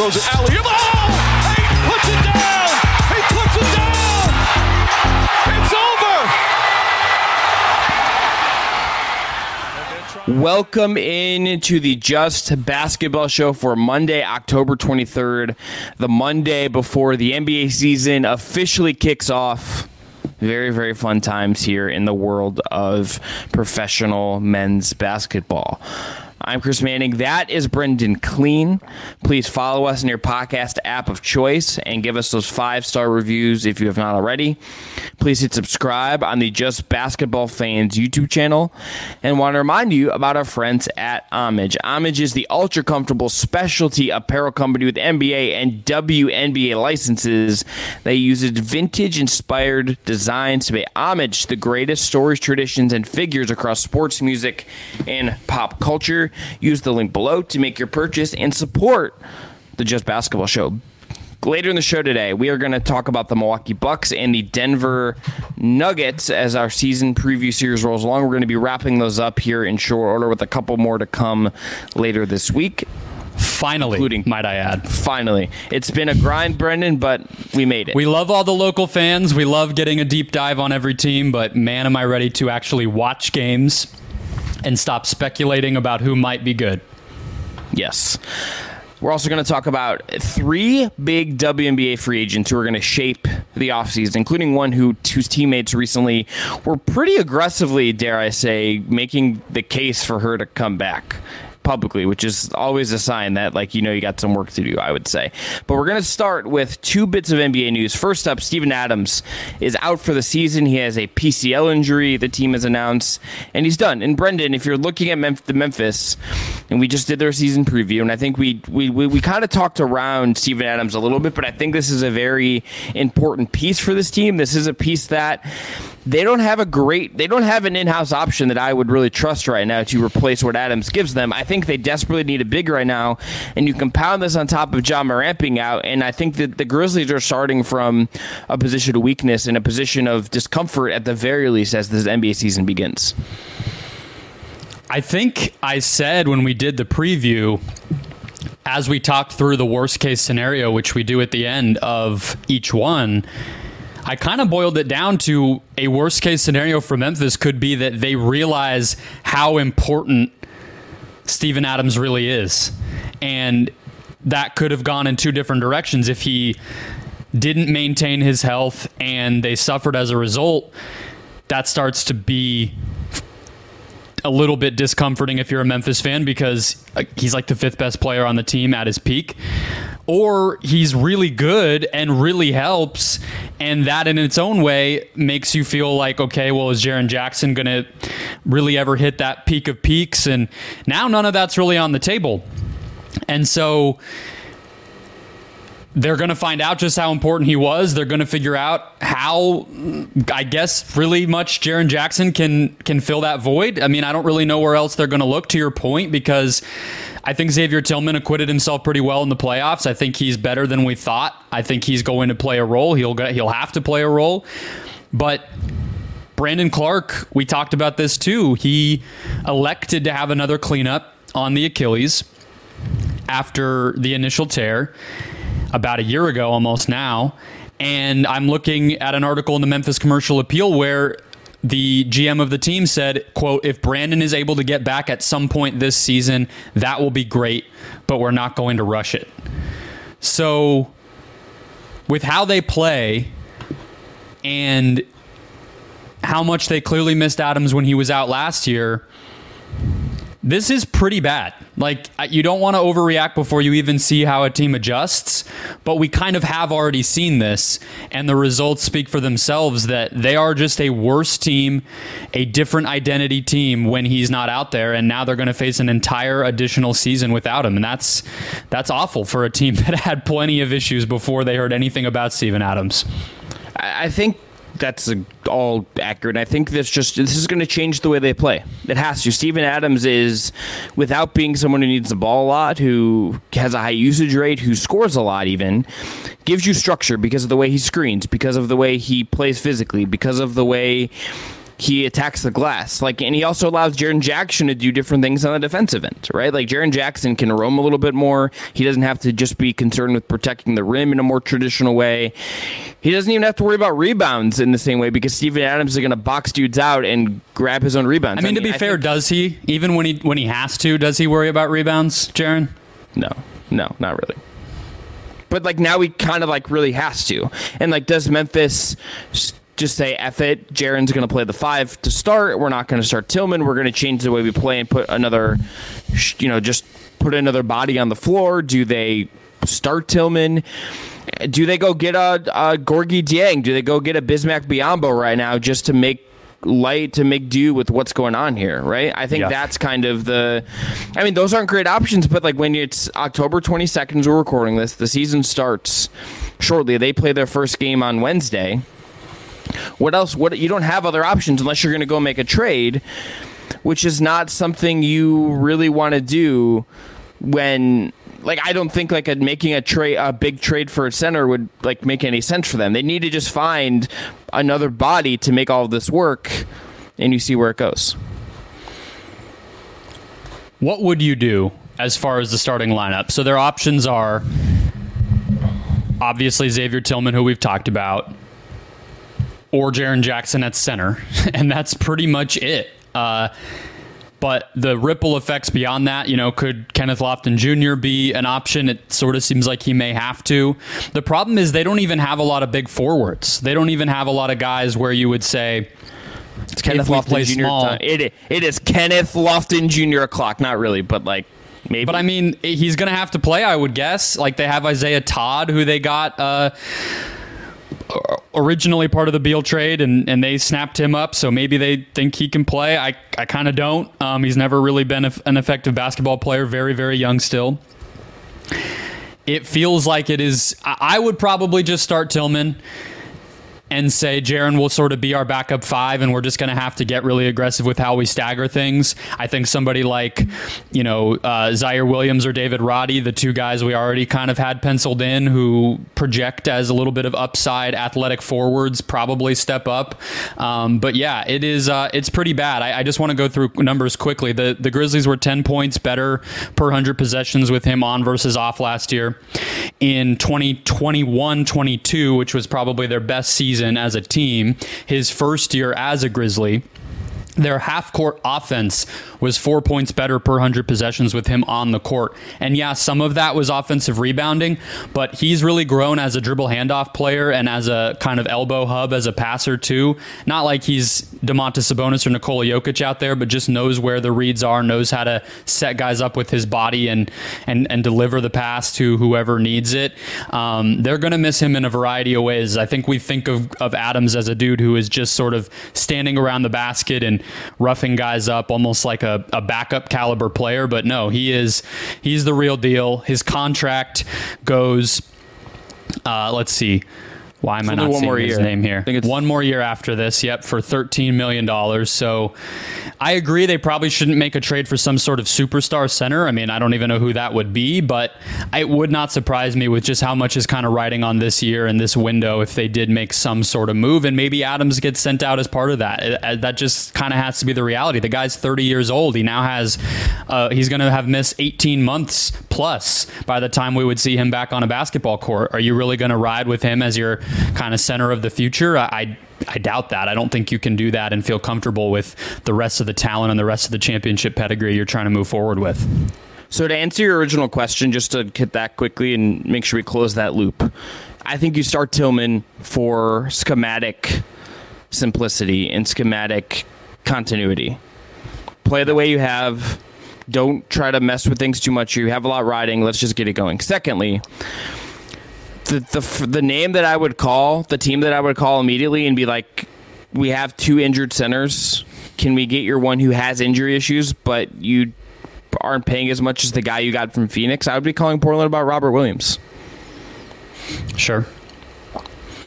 throws it alley. Oh! He puts it down. He puts it down. It's over. Welcome in to the Just Basketball Show for Monday, October 23rd, the Monday before the NBA season officially kicks off. Very, very fun times here in the world of professional men's basketball. I'm Chris Manning. That is Brendon Kleen. Please follow us in your podcast app of choice and give us those five star reviews if you have not already. Please hit subscribe on the Just Basketball Fans YouTube channel. And want to remind you about our friends at Homage. Homage is the ultra comfortable specialty apparel company with NBA and WNBA licenses. They use vintage inspired designs to pay homage to the greatest stories, traditions, and figures across sports, music, and pop culture. Use the link below to make your purchase and support the Just Basketball Show. Later in the show today, we are going to talk about the Milwaukee Bucks and the Denver Nuggets as our season preview series rolls along. We're going to be wrapping those up here in short order with a couple more to come later this week. Finally, Including- might I add. Finally, it's been a grind, Brendon, but we made it. We love all the local fans. We love getting a deep dive on every team, but man, am I ready to actually watch games and stop speculating about who might be good. Yes. We're also going to talk about three big WNBA free agents who are going to shape the offseason, including one who whose teammates recently were pretty aggressively, dare I say, making the case for her to come back publicly, which is always a sign that, like, you know, you got some work to do, I would say. But we're going to start with two bits of NBA news. First up, Steven Adams is out for the season. He has a PCL injury, the team has announced, and he's done. And Brendon, if you're looking at Memph- the Memphis, and we just did their season preview, and I think we we, we, we kind of talked around Steven Adams a little bit, but I think this is a very important piece for this team. This is a piece that they don't have a great they don't have an in-house option that I would really trust right now to replace what Adams gives them. I think they desperately need a big right now, and you compound this on top of Ja Morant being out, and I think that the Grizzlies are starting from a position of weakness and a position of discomfort at the very least as this NBA season begins. I think I said when we did the preview, as we talked through the worst case scenario, which we do at the end of each one, I kind of boiled it down to a worst case scenario for Memphis could be that they realize how important Steven Adams really is. And that could have gone in two different directions if he didn't maintain his health and they suffered as a result. That starts to be a little bit discomforting if you're a Memphis fan because uh, he's like the fifth best player on the team at his peak. Or he's really good and really helps, and that in its own way makes you feel like, okay, well, is Jaren Jackson going to really ever hit that peak of peaks? And now none of that's really on the table. And so they're going to find out just how important he was. They're going to figure out how, I guess, really much Jaren Jackson can can fill that void. I mean, I don't really know where else they're going to look. To your point, because I think Xavier Tillman acquitted himself pretty well in the playoffs. I think he's better than we thought. I think he's going to play a role. He'll go- he'll have to play a role, but. Brandon Clarke, we talked about this too. He elected to have another cleanup on the Achilles after the initial tear about a year ago almost now. And I'm looking at an article in the Memphis Commercial Appeal where the GM of the team said, quote, if Brandon is able to get back at some point this season, that will be great, but we're not going to rush it. So with how they play and how much they clearly missed Adams when he was out last year, this is pretty bad. Like, you don't want to overreact before you even see how a team adjusts, but we kind of have already seen this, and the results speak for themselves that they are just a worse team, a different identity team when he's not out there, and now they're going to face an entire additional season without him, and that's that's awful for a team that had plenty of issues before they heard anything about Steven Adams. I I think that's uh, all accurate. I think this just this is going to change the way they play. It has to. Steven Adams is, without being someone who needs the ball a lot, who has a high usage rate, who scores a lot, even gives you structure because of the way he screens, because of the way he plays physically, because of the way he attacks the glass. Like, and he also allows Jaren Jackson to do different things on the defensive end, right? Like, Jaren Jackson can roam a little bit more. He doesn't have to just be concerned with protecting the rim in a more traditional way. He doesn't even have to worry about rebounds in the same way because Steven Adams is going to box dudes out and grab his own rebounds. I mean, to be I fair, think- does he? Even when he when he has to, does he worry about rebounds, Jaren? No, no, not really. But like now he kind of like really has to. And like, does Memphis just say F it? Jaren's going to play the five to start. We're not going to start Tillman. We're going to change the way we play and put another, you know, just put another body on the floor. Do they start Tillman? Do they go get a, a Gorgui Dieng? Do they go get a Bismack Biyombo right now just to make light to make do with what's going on here, right? I think Yeah. that's kind of the. I mean, those aren't great options, but like when it's October 22nd, as we're recording this, the season starts shortly. They play their first game on Wednesday. What else? What you don't have other options unless you're going to go make a trade, which is not something you really want to do when. Like I don't think like a, making a trade a big trade for a center would like make any sense for them. They need to just find another body to make all this work, and you see where it goes. What would you do as far as the starting lineup? So their options are obviously Xavier Tillman, who we've talked about, or Jaren Jackson at center, and that's pretty much it. Uh, but the ripple effects beyond that, you know, could Kenneth Lofton Jr. be an option? It sort of seems like he may have to. The problem is they don't even have a lot of big forwards. They don't even have a lot of guys where you would say, It's Kenneth Lofton Jr. small- time. It, it is Kenneth Lofton Jr. o'clock. Not really, but like maybe. But I mean, he's going to have to play, I would guess. Like they have Isaiah Todd, who they got uh, originally part of the Beal trade, and, and they snapped him up. So maybe they think he can play. I, I kind of don't. Um, he's never really been a, an effective basketball player. Very, very young still. It feels like it is. I I would probably just start Tillman and say Jaren will sort of be our backup five, and we're just going to have to get really aggressive with how we stagger things. I think somebody like, you know, uh, Ziaire Williams or David Roddy, the two guys we already kind of had penciled in who project as a little bit of upside athletic forwards, probably step up. Um, but yeah, it is. Uh, it's pretty bad. I, I just want to go through numbers quickly. The the Grizzlies were ten points better per hundred possessions with him on versus off last year. In 2021-22, which was probably their best season as a team, his first year as a Grizzly. Their half court offense was four points better per 100 possessions with him on the court. And yeah, some of that was offensive rebounding, but he's really grown as a dribble handoff player and as a kind of elbow hub as a passer, too. Not like he's Domantas Sabonis or Nikola Jokic out there, but just knows where the reads are, knows how to set guys up with his body and, and, and deliver the pass to whoever needs it. Um, they're going to miss him in a variety of ways. I think we think of, of Adams as a dude who is just sort of standing around the basket and roughing guys up almost like a, a backup caliber player. But no, he is he's the real deal. His contract goes uh, let's see. Why am I not one seeing more his year. name here? I think it's- one more year after this. Yep, for thirteen million dollars. So, I agree. They probably shouldn't make a trade for some sort of superstar center. I mean, I don't even know who that would be, but it would not surprise me with just how much is kind of riding on this year and this window if they did make some sort of move, and maybe Adams gets sent out as part of that. It- uh, that just kind of has to be the reality. The guy's thirty years old. He now has. Uh, he's going to have missed eighteen months plus by the time we would see him back on a basketball court. Are you really going to ride with him as your kind of center of the future? I, I I doubt that. I don't think you can do that and feel comfortable with the rest of the talent and the rest of the championship pedigree you're trying to move forward with. So to answer your original question, just to hit that quickly and make sure we close that loop, I think you start Tillman for schematic simplicity and schematic continuity. Play the way you have. Don't try to mess with things too much. You have a lot riding. Let's just get it going. Secondly, the the the name that I would call the team that I would call immediately and be like, we have two injured centers. Can we get your one who has injury issues, but you aren't paying as much as the guy you got from Phoenix? I would be calling Portland about Robert Williams. Sure.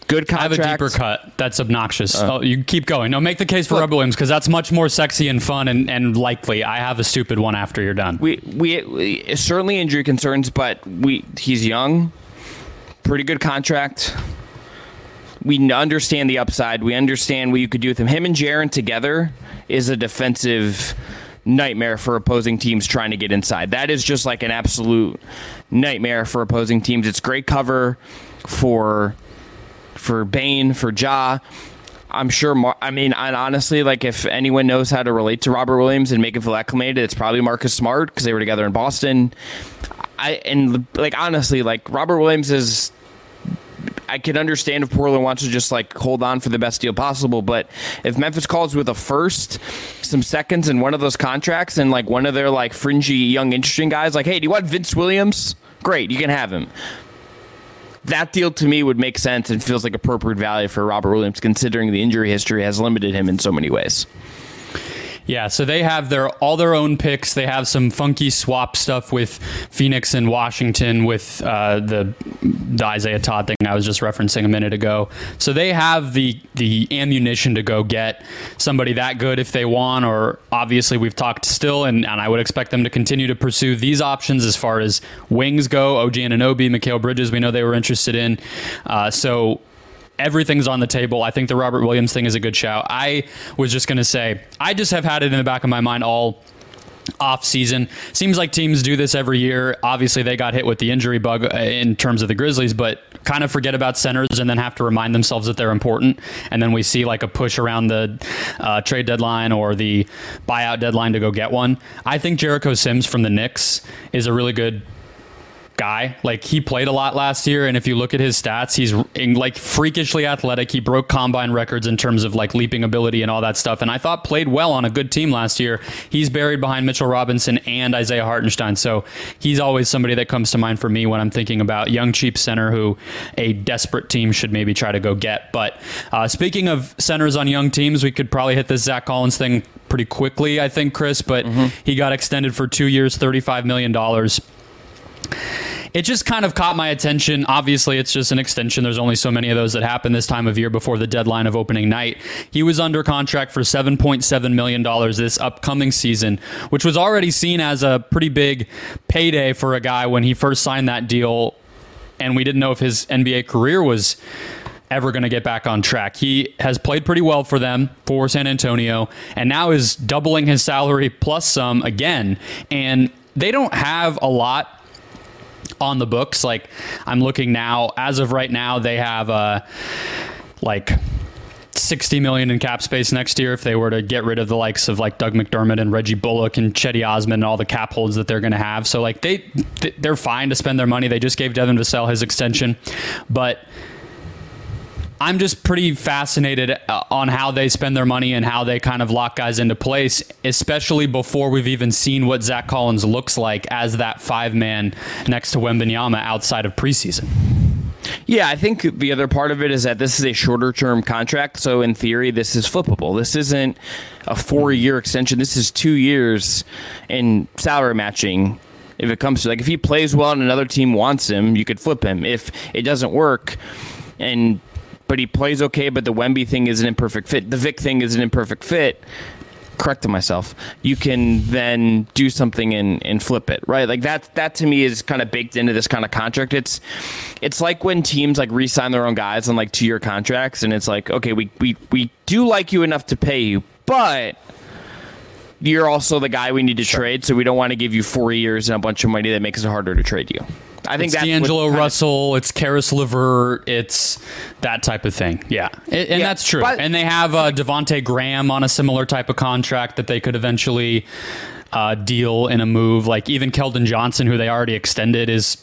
Good I have a deeper cut that's obnoxious. Uh. oh, you keep going. No, make the case for Robert Williams because that's much more sexy and fun and, and likely. I have a stupid one after you're done. We, we we certainly injury concerns, but we he's young, pretty good contract. we understand the upside. We understand what you could do with him. Him and Jaren together is a defensive nightmare for opposing teams trying to get inside. That is just like an absolute nightmare for opposing teams. It's great cover for for Bane, for Ja. I'm sure. Mar- I mean, and honestly, like if anyone knows how to relate to Robert Williams and make him feel acclimated, it's probably Marcus Smart because they were together in Boston. I and like honestly, like Robert Williams is. I can understand if Portland wants to just like hold on for the best deal possible, but if Memphis calls with a first, some seconds, and one of those contracts, and like one of their like fringy young interesting guys, like, hey, do you want Vince Williams? Great, you can have him that deal to me would make sense and feels like appropriate value for Robert Williams, considering the injury history has limited him in so many ways. Yeah, so they have their all their own picks. They have some funky swap stuff with Phoenix and Washington with uh, the the Isaiah Todd thing I was just referencing a minute ago. So they have the the ammunition to go get somebody that good if they want. Or obviously we've talked still, and, and I would expect them to continue to pursue these options as far as wings go. OG Anunoby, Mikal Bridges, we know they were interested in. Uh, so everything's on the table. I think the Robert Williams thing is a good shout. I was just going to say, I just have had it in the back of my mind all off season. Seems like teams do this every year. Obviously, they got hit with the injury bug uh, in terms of the Grizzlies, but kind of forget about centers and then have to remind themselves that they're important. And then we see like a push around the uh, trade deadline or the buyout deadline to go get one. I think Jericho Sims from the Knicks is a really good guy. Like he played a lot last year, and if you look at his stats, he's like freakishly athletic. He broke combine records in terms of like leaping ability and all that stuff. And I thought played well on a good team last year. He's buried behind Mitchell Robinson and Isaiah Hartenstein, so he's always somebody that comes to mind for me when I'm thinking about young cheap center who a desperate team should maybe try to go get. But uh, speaking of centers on young teams, we could probably hit this Zach Collins thing pretty quickly, I think, Chris. But mm-hmm. he got extended for two years, thirty-five million dollars it just kind of caught my attention. Obviously, it's just an extension. There's only so many of those that happen this time of year before the deadline of opening night. He was under contract for $7.7 million this upcoming season, which was already seen as a pretty big payday for a guy when he first signed that deal. And we didn't know if his NBA career was ever going to get back on track. He has played pretty well for them for San Antonio and now is doubling his salary plus some again. And they don't have a lot on the books. Like I'm looking now, as of right now, they have uh, like 60 million in cap space next year if they were to get rid of the likes of like Doug McDermott and Reggie Bullock and Cedi Osman and all the cap holds that they're going to have. So like they they're fine to spend their money. They just gave Devin Vassell his extension, but I'm just pretty fascinated uh, on how they spend their money and how they kind of lock guys into place, especially before we've even seen what Zach Collins looks like as that five man next to Wembanyama outside of preseason. Yeah, I think the other part of it is that this is a shorter term contract. So, in theory, this is flippable. This isn't a four year extension. This is two years in salary matching. If it comes to like, if he plays well and another team wants him, you could flip him. If it doesn't work and but he plays okay. But the Wemby thing is an imperfect fit. The Vic thing is an imperfect fit. Correcting myself, you can then do something and, and flip it, right? Like that. That to me is kind of baked into this kind of contract. It's it's like when teams like re-sign their own guys on like two-year contracts, and it's like, okay, we we we do like you enough to pay you, but you're also the guy we need to sure. trade, so we don't want to give you four years and a bunch of money that makes it harder to trade you. I think it's that's D'Angelo Russell, of, it's Caris LeVert, it's that type of thing. Yeah, and, yeah, that's true. But, and they have uh, Devonte Graham on a similar type of contract that they could eventually uh, deal in a move. Like even Keldon Johnson, who they already extended, is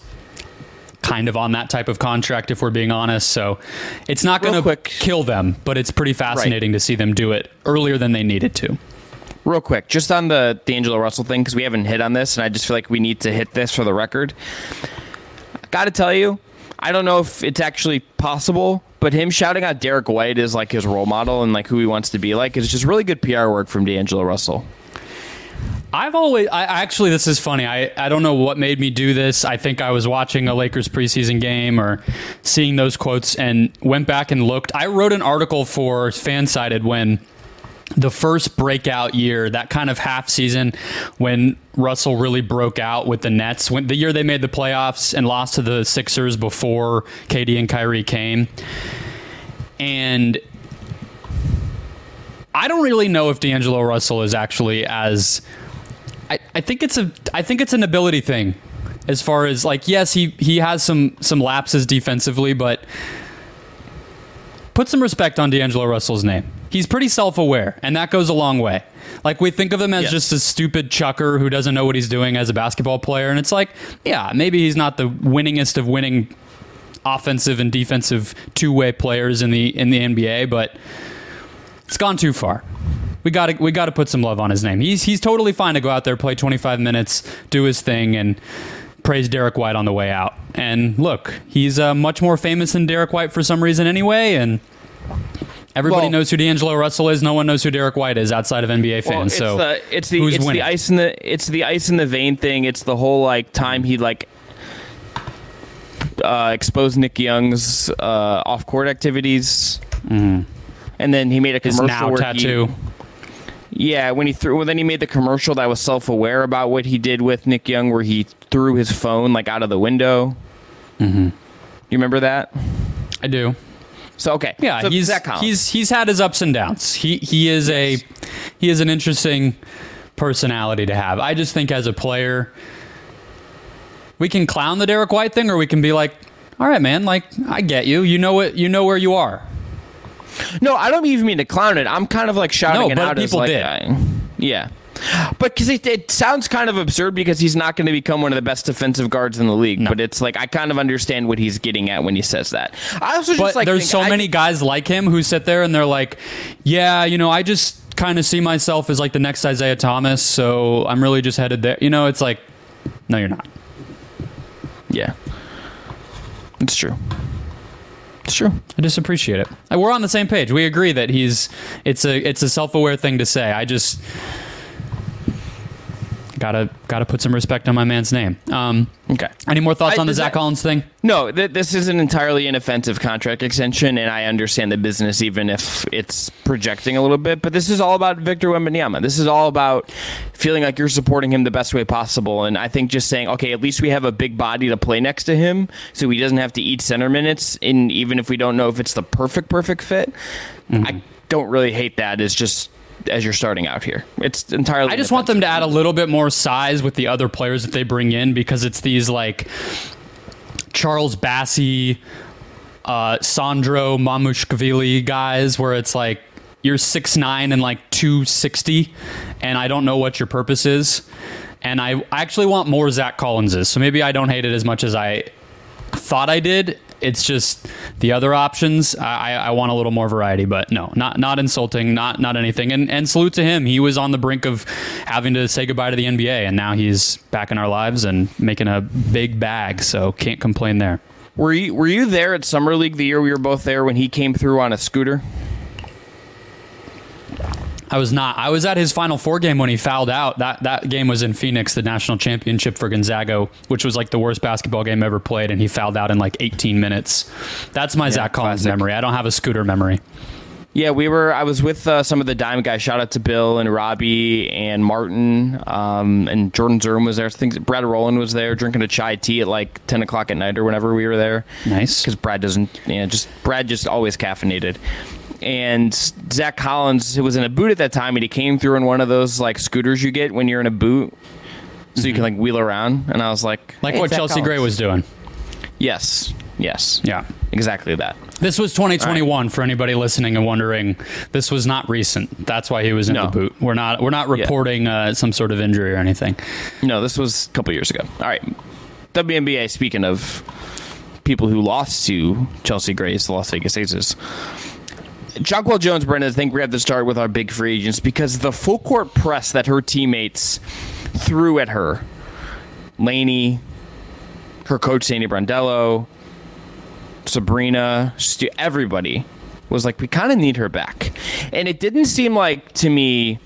kind of on that type of contract. If we're being honest, so it's not going to kill them, but it's pretty fascinating right. to see them do it earlier than they needed to. Real quick, just on the D'Angelo Russell thing, because we haven't hit on this, and I just feel like we need to hit this for the record. Got to tell you, I don't know if it's actually possible, but him shouting out Derrick White is like his role model and like who he wants to be like is just really good PR work from D'Angelo Russell. I've always, I actually, this is funny. I, I don't know what made me do this. I think I was watching a Lakers preseason game or seeing those quotes and went back and looked. I wrote an article for Fansided when the first breakout year, that kind of half season when Russell really broke out with the Nets, when the year they made the playoffs and lost to the Sixers before KD and Kyrie came. and I don't really know if D'Angelo Russell is actually as. I, I think it's a I think it's an ability thing, as far as like yes he he has some some lapses defensively, but put some respect on D'Angelo Russell's name. He's pretty self aware, and that goes a long way. Like we think of him as Yes. just a stupid chucker who doesn't know what he's doing as a basketball player, and it's like yeah maybe he's not the winningest of winning offensive and defensive two way players in the in the NBA, but it's gone too far. We got to we got to put some love on his name. He's he's totally fine to go out there, play 25 minutes, do his thing, and praise Derrick White on the way out. And look, he's uh, much more famous than Derrick White for some reason anyway, and. Everybody Well- knows who D'Angelo Russell is. No one knows who Derrick White is outside of NBA fans. Well, it's so the it's the who's it's winning? the ice in the it's the ice in the vein thing. It's the whole like time he like uh, exposed Nick Young's uh, off court activities, mm. and then he made a his commercial now where tattoo. He, yeah, when he threw, well, then he made the commercial that was self aware about what he did with Nick Young, where he threw his phone like out of the window. Mm-hmm. You remember that? I do. So okay, Yeah, so he's Zach Collins. he's he's had his ups and downs. He he is a he is an interesting personality to have. I just think as a player, we can clown the Derrick White thing, or we can be like, all right, man, like I get you. You know what? You know where you are. No, I don't even mean to clown it. I'm kind of like shouting No, it out as like, did. yeah. But because it, it sounds kind of absurd because he's not going to become one of the best defensive guards in the league. But it's like I kind of understand what he's getting at when he says that. I also just But like there's so I- many guys like him who sit there and they're like, yeah, you know, I just kind of see myself as like the next Isaiah Thomas, so I'm really just headed there. You know, it's like, no, you're not. Yeah, it's true. It's true. I just appreciate it. We're on the same page. We agree that he's it's a it's a self aware thing to say. I just gotta gotta put some respect on my man's name. Um, Okay. any more thoughts I- on the Zach that- Collins thing? No, th- this is an entirely inoffensive contract extension, and I understand the business, even if it's projecting a little bit. But this is all about Victor Wembanyama. This is all about feeling like you're supporting him the best way possible. And I think just saying, okay, at least we have a big body to play next to him, so he doesn't have to eat center minutes. And even if we don't know if it's the perfect, perfect fit, I don't really hate that. It's just as you're starting out here, it's entirely. I just want them to add a little bit more size with the other players that they bring in because it's these like Charles Bassey, uh, Sandro Mamukelashvili guys where it's like you're six nine and like 260 and I don't know what your purpose is. And I I actually want more Zach Collinses. So maybe I don't hate it as much as I thought I did. It's just the other options. I, I want a little more variety, but no, not not insulting, not not anything. And and salute to him. He was on the brink of having to say goodbye to the NBA, and now he's back in our lives and making a big bag. So can't complain there. Were you Were you there at summer league the year we were both there when he came through on a scooter? I was not. I was at his Final Four game when he fouled out. That that game was in Phoenix, the national championship for Gonzaga, which was like the worst basketball game ever played, and he fouled out in like 18 minutes. That's my Zach Collins classic. memory. I don't have a scooter memory. Yeah, we were. I was with uh, some of the Dime guys. Shout out to Bill and Robbie and Martin um, and Jordan Zirm was there. I think Brad Rowland was there drinking a chai tea at like ten o'clock at night or whenever we were there. Nice. because Brad doesn't. You know, just Brad just always caffeinated. And Zach Collins was in a boot at that time, and he came through in one of those like scooters you get when you're in a boot, so you can like wheel around. And I was like, Mm-hmm. Like "Hey, what Zach Chelsea Collins." Gray was doing. Yes, yes, Yeah. exactly that. This was 2021 for anybody listening and wondering. This was not recent. That's why he was in No. the boot. We're not we're not reporting uh, some sort of injury or anything. No, this was a couple years ago. All right. WNBA, speaking of people who lost to Chelsea Grays, the Las Vegas Aces. Jonquel Jones, Brendon, I think we have to start with our big free agents because the full court press that her teammates threw at her, Laney, her coach, Sandy Brondello, Sabrina, Stu, everybody was like, we kind of need her back. And it didn't seem like to me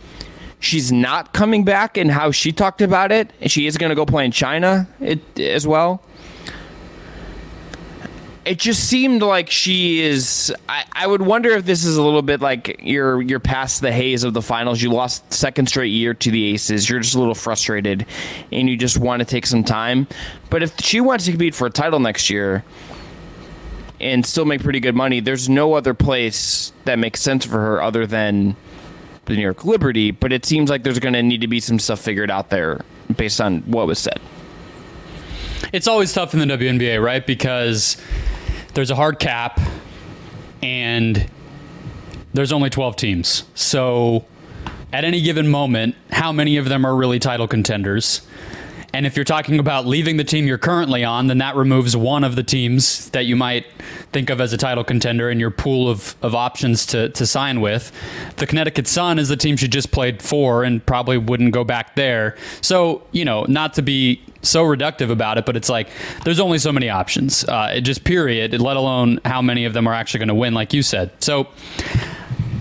she's not coming back and how she talked about it. She is going to go play in China it, as well. It just seemed like she is. I, I would wonder if this is a little bit like you're you're past the haze of the finals. You lost second straight year to the Aces. You're just a little frustrated, and you just want to take some time. But if she wants to compete for a title next year, and still make pretty good money. There's no other place that makes sense for her other than the New York Liberty, but it seems like there's going to need to be some stuff figured out there based on what was said. It's always tough in the WNBA, right? Because there's a hard cap and there's only 12 teams. So at any given moment, how many of them are really title contenders? And if you're talking about leaving the team you're currently on, then that removes one of the teams that you might think of as a title contender in your pool of, of options to, to sign with. The Connecticut Sun is the team she just played for and probably wouldn't go back there. So, you know, not to be so reductive about it, but it's like there's only so many options. Uh, just period, let alone how many of them are actually going to win, like you said. So,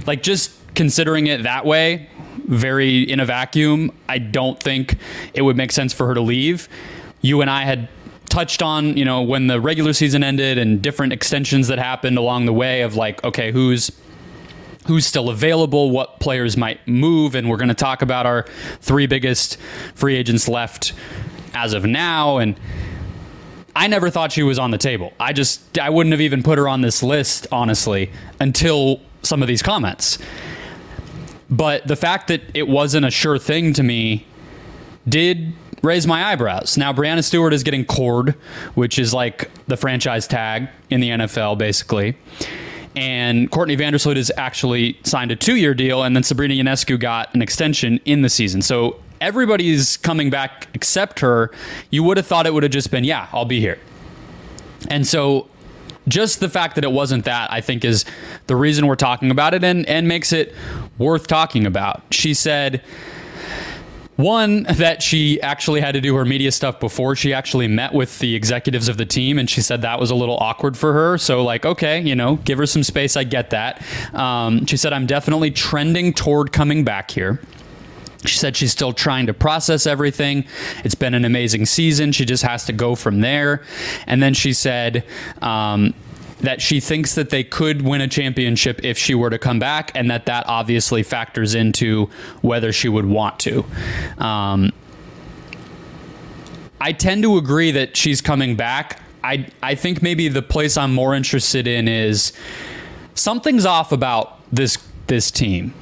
like, just considering it that way, very in a vacuum, I don't think it would make sense for her to leave. You and I had touched on, you know, when the regular season ended and different extensions that happened along the way of like, okay, who's who's still available, what players might move, and we're going to talk about our three biggest free agents left as of now and I never thought she was on the table. I just I wouldn't have even put her on this list honestly until some of these comments. But the fact that it wasn't a sure thing to me did raise my eyebrows. Now, Breanna Stewart is getting cored, which is like the franchise tag in the NFL, basically. And Courtney Vandersloot has actually signed a two year deal, and then Sabrina Ionescu got an extension in the season. So everybody's coming back except her. You would have thought it would have just been, yeah, I'll be here. And so just the fact that it wasn't that, I think, is the reason we're talking about it and, and makes it worth talking about. She said, one, that she actually had to do her media stuff before she actually met with the executives of the team, and she said that was a little awkward for her. So, like, okay, you know, give her some space. I get that. Um, she said, I'm definitely trending toward coming back here. She said she's still trying to process everything. It's been an amazing season. She just has to go from there. And then she said, um, that she thinks that they could win a championship if she were to come back, and that that obviously factors into whether she would want to. Um, I tend to agree that she's coming back. I I think maybe the place I'm more interested in is something's off about this this team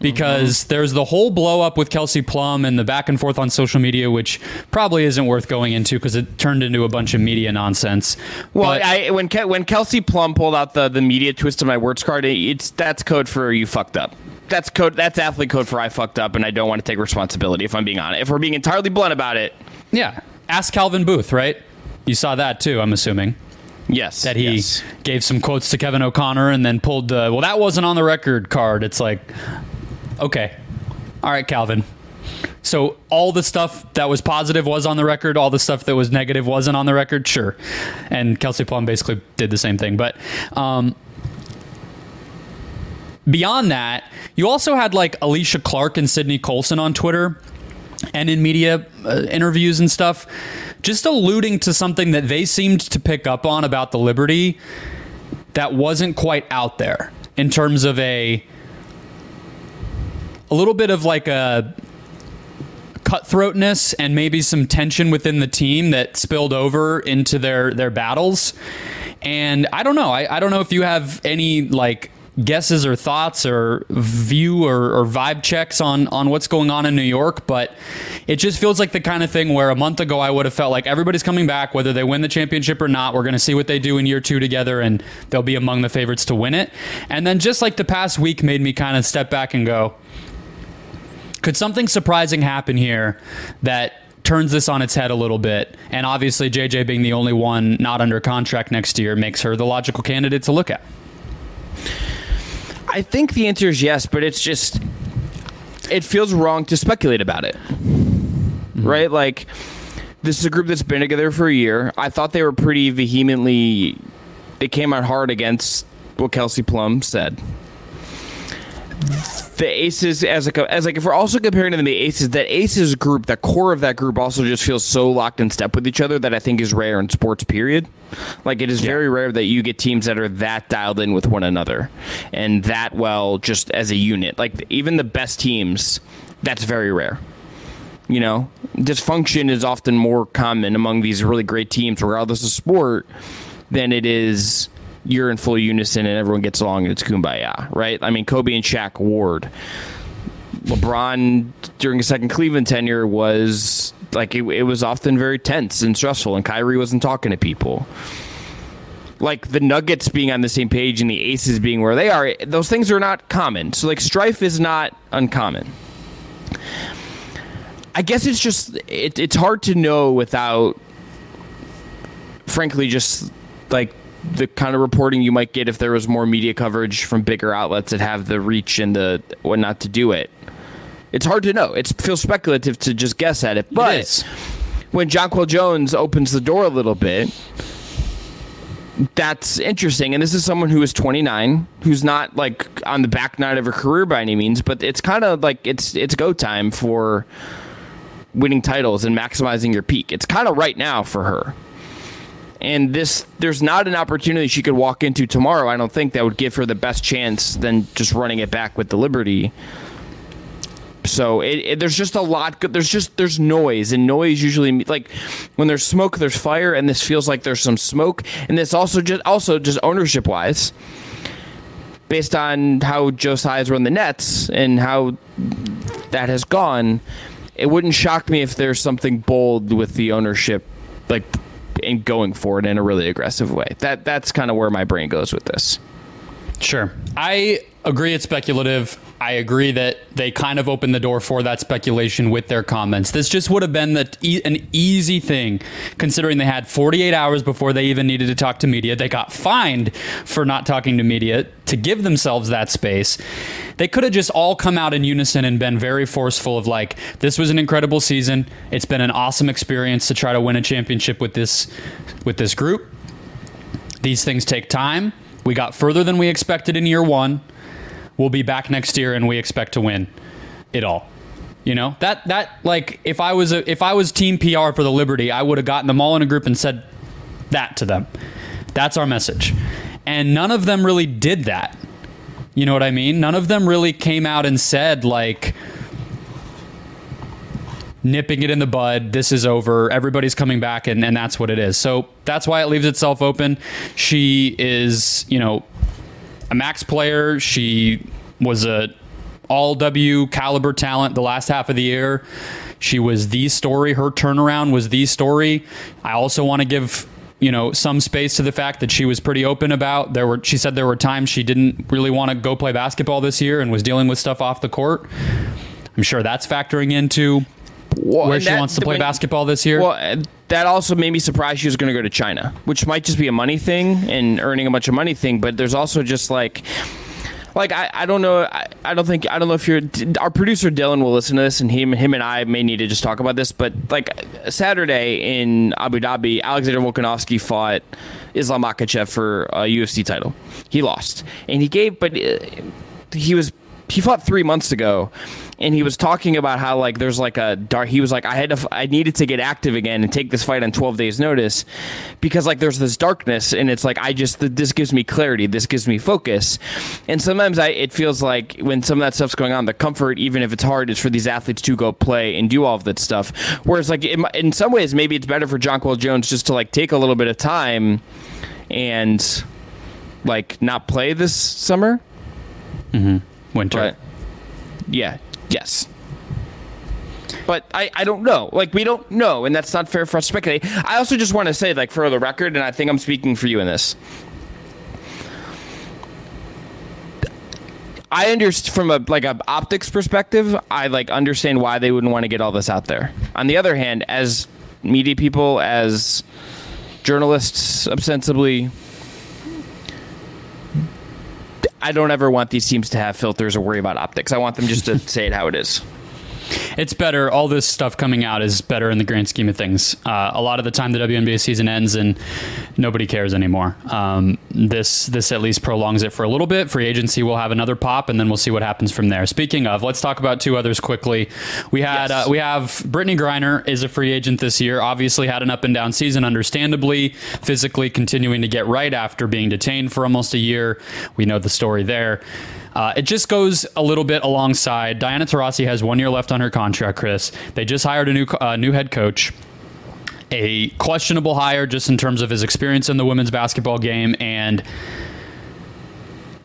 because mm-hmm. there's the whole blow up with Kelsey Plum and the back and forth on social media, which probably isn't worth going into because it turned into a bunch of media nonsense. Well, But- I, when Ke- when Kelsey Plum pulled out the, the media twist of my words card, it, it's that's code for you fucked up. That's code. That's athlete code for I fucked up, and I don't want to take responsibility. If I'm being honest, if we're being entirely blunt about it, yeah, ask Calvin Booth, right? You saw that too, I'm assuming. yes, that he yes. gave some quotes to Kevin O'Connor and then pulled the well that wasn't on the record card. It's like okay. All right, Calvin. So all the stuff that was positive was on the record, all the stuff that was negative wasn't on the record, sure. And Kelsey Plum basically did the same thing, but um beyond that, you also had like Alysha Clark and Sydney Colson on Twitter and in media uh, interviews and stuff, just alluding to something that they seemed to pick up on about the Liberty that wasn't quite out there in terms of a a little bit of like a cutthroatness and maybe some tension within the team that spilled over into their their battles. And I don't know. I, I don't know if you have any like guesses or thoughts or view or, or vibe checks on on what's going on in New York, but it just feels like the kind of thing where a month ago I would have felt like everybody's coming back, whether they win the championship or not. We're going to see what they do in year two together, and they'll be among the favorites to win it. And then just like the past week made me kind of step back and go, could something surprising happen here that turns this on its head a little bit? And obviously, JJ being the only one not under contract next year makes her the logical candidate to look at. I think the answer is yes, but it's just it feels wrong to speculate about it. Mm-hmm. Right? Like this is a group that's been together for a year. I thought they were pretty vehemently they came out hard against what Kelsey Plum said. The Aces, as like as like if we're also comparing to the Aces, that Aces group, that core of that group, also just feels so locked in step with each other that I think is rare in sports. Period. Like it is very rare that you get teams that are that dialed in with one another and that well just as a unit. Like even the best teams, that's very rare. You know, dysfunction is often more common among these really great teams, regardless of sport, than it is you're in full unison and everyone gets along and it's kumbaya, right? I mean, Kobe and Shaq Ward. LeBron during his second Cleveland tenure was like it, it was often very tense and stressful, and Kyrie wasn't talking to people. Like the Nuggets being on the same page and the Aces being where they are, those things are not common. So like strife is not uncommon. I guess it's just it, it's hard to know without, frankly, just like the kind of reporting you might get if there was more media coverage from bigger outlets that have the reach and the whatnot to do it. It's hard to know. It feels speculative to just guess at it. But it when Jonquel Jones opens the door a little bit, that's interesting. And this is someone who is 29, who's not like on the back nine of her career by any means, but it's kind of like it's it's go time for winning titles and maximizing your peak. It's kind of right now for her. And this, there's not an opportunity she could walk into tomorrow. I don't think that would give her the best chance than just running it back with the Liberty. So it, it, there's just a lot. There's just there's noise, and noise usually like when there's smoke, there's fire, and this feels like there's some smoke, and this also just also just ownership wise, based on how Joe run the Nets and how that has gone, it wouldn't shock me if there's something bold with the ownership, like in going for it in a really aggressive way. That that's kind of where my brain goes with this. Sure. I agree it's speculative. I agree that they kind of opened the door for that speculation with their comments. This just would have been the, e- an easy thing, considering they had 48 hours before they even needed to talk to media. They got fined for not talking to media to give themselves that space. They could have just all come out in unison and been very forceful of like, this was an incredible season. It's been an awesome experience to try to win a championship with this with this group. These things take time. We got further than we expected in year one. We'll be back next year, and we expect to win it all. You know that that like if I was a, if I was team PR for the Liberty, I would have gotten them all in a group and said that to them. That's our message, and none of them really did that. You know what I mean? None of them really came out and said like nipping it in the bud. This is over. Everybody's coming back, and, and that's what it is. So that's why it leaves itself open. She is, you know, a max player. She was a all W caliber talent the last half of the year. She was the story. Her turnaround was the story. I also want to give you know some space to the fact that she was pretty open about there were she said there were times she didn't really want to go play basketball this year and was dealing with stuff off the court i'm sure that's factoring into Well, where she that- wants to play when- basketball this year Well, that also made me surprised she was going to go to China, which might just be a money thing and earning a bunch of money thing. But there's also just like, like I, I don't know, I, I don't think I don't know if you're our producer Dylan will listen to this, and him him and I may need to just talk about this. But like Saturday in Abu Dhabi, Alexander Volkanovski fought Islam Makhachev for a UFC title. He lost, and he gave, but uh, he was he fought three months ago and he was talking about how like there's like a dark he was like i had to i needed to get active again and take this fight on 12 days notice because like there's this darkness and it's like i just this gives me clarity. This gives me focus. And sometimes i it feels like when some of that stuff's going on the comfort even if it's hard is for these athletes to go play and do all of that stuff. Whereas like in, in some ways maybe it's better for Jonquel Jones just to like take a little bit of time and like not play this summer mm-hmm. Winter but yeah, yes. But I, I don't know. Like we don't know, and that's not fair for us to speculate. I also just want to say, like for the record, and I think I'm speaking for you in this. I understand from a like a optics perspective. I like understand why they wouldn't want to get all this out there. On the other hand, as media people, as journalists, ostensibly, I don't ever want these teams to have filters or worry about optics. I want them just to say it how it is. It's better. All this stuff coming out is better in the grand scheme of things. Uh, a lot of the time, the WNBA season ends and nobody cares anymore. Um, this this at least prolongs it for a little bit. Free agency will have another pop, and then we'll see what happens from there. Speaking of, let's talk about two others quickly. We had Yes. uh, we have Brittney Griner is a free agent this year. Obviously, had an up and down season, understandably, physically continuing to get right after being detained for almost a year. We know the story there. Uh, it just goes a little bit alongside. Diana Taurasi has one year left on her contract. Chris, they just hired a new uh, new head coach. a questionable hire just in terms of his experience in the women's basketball game and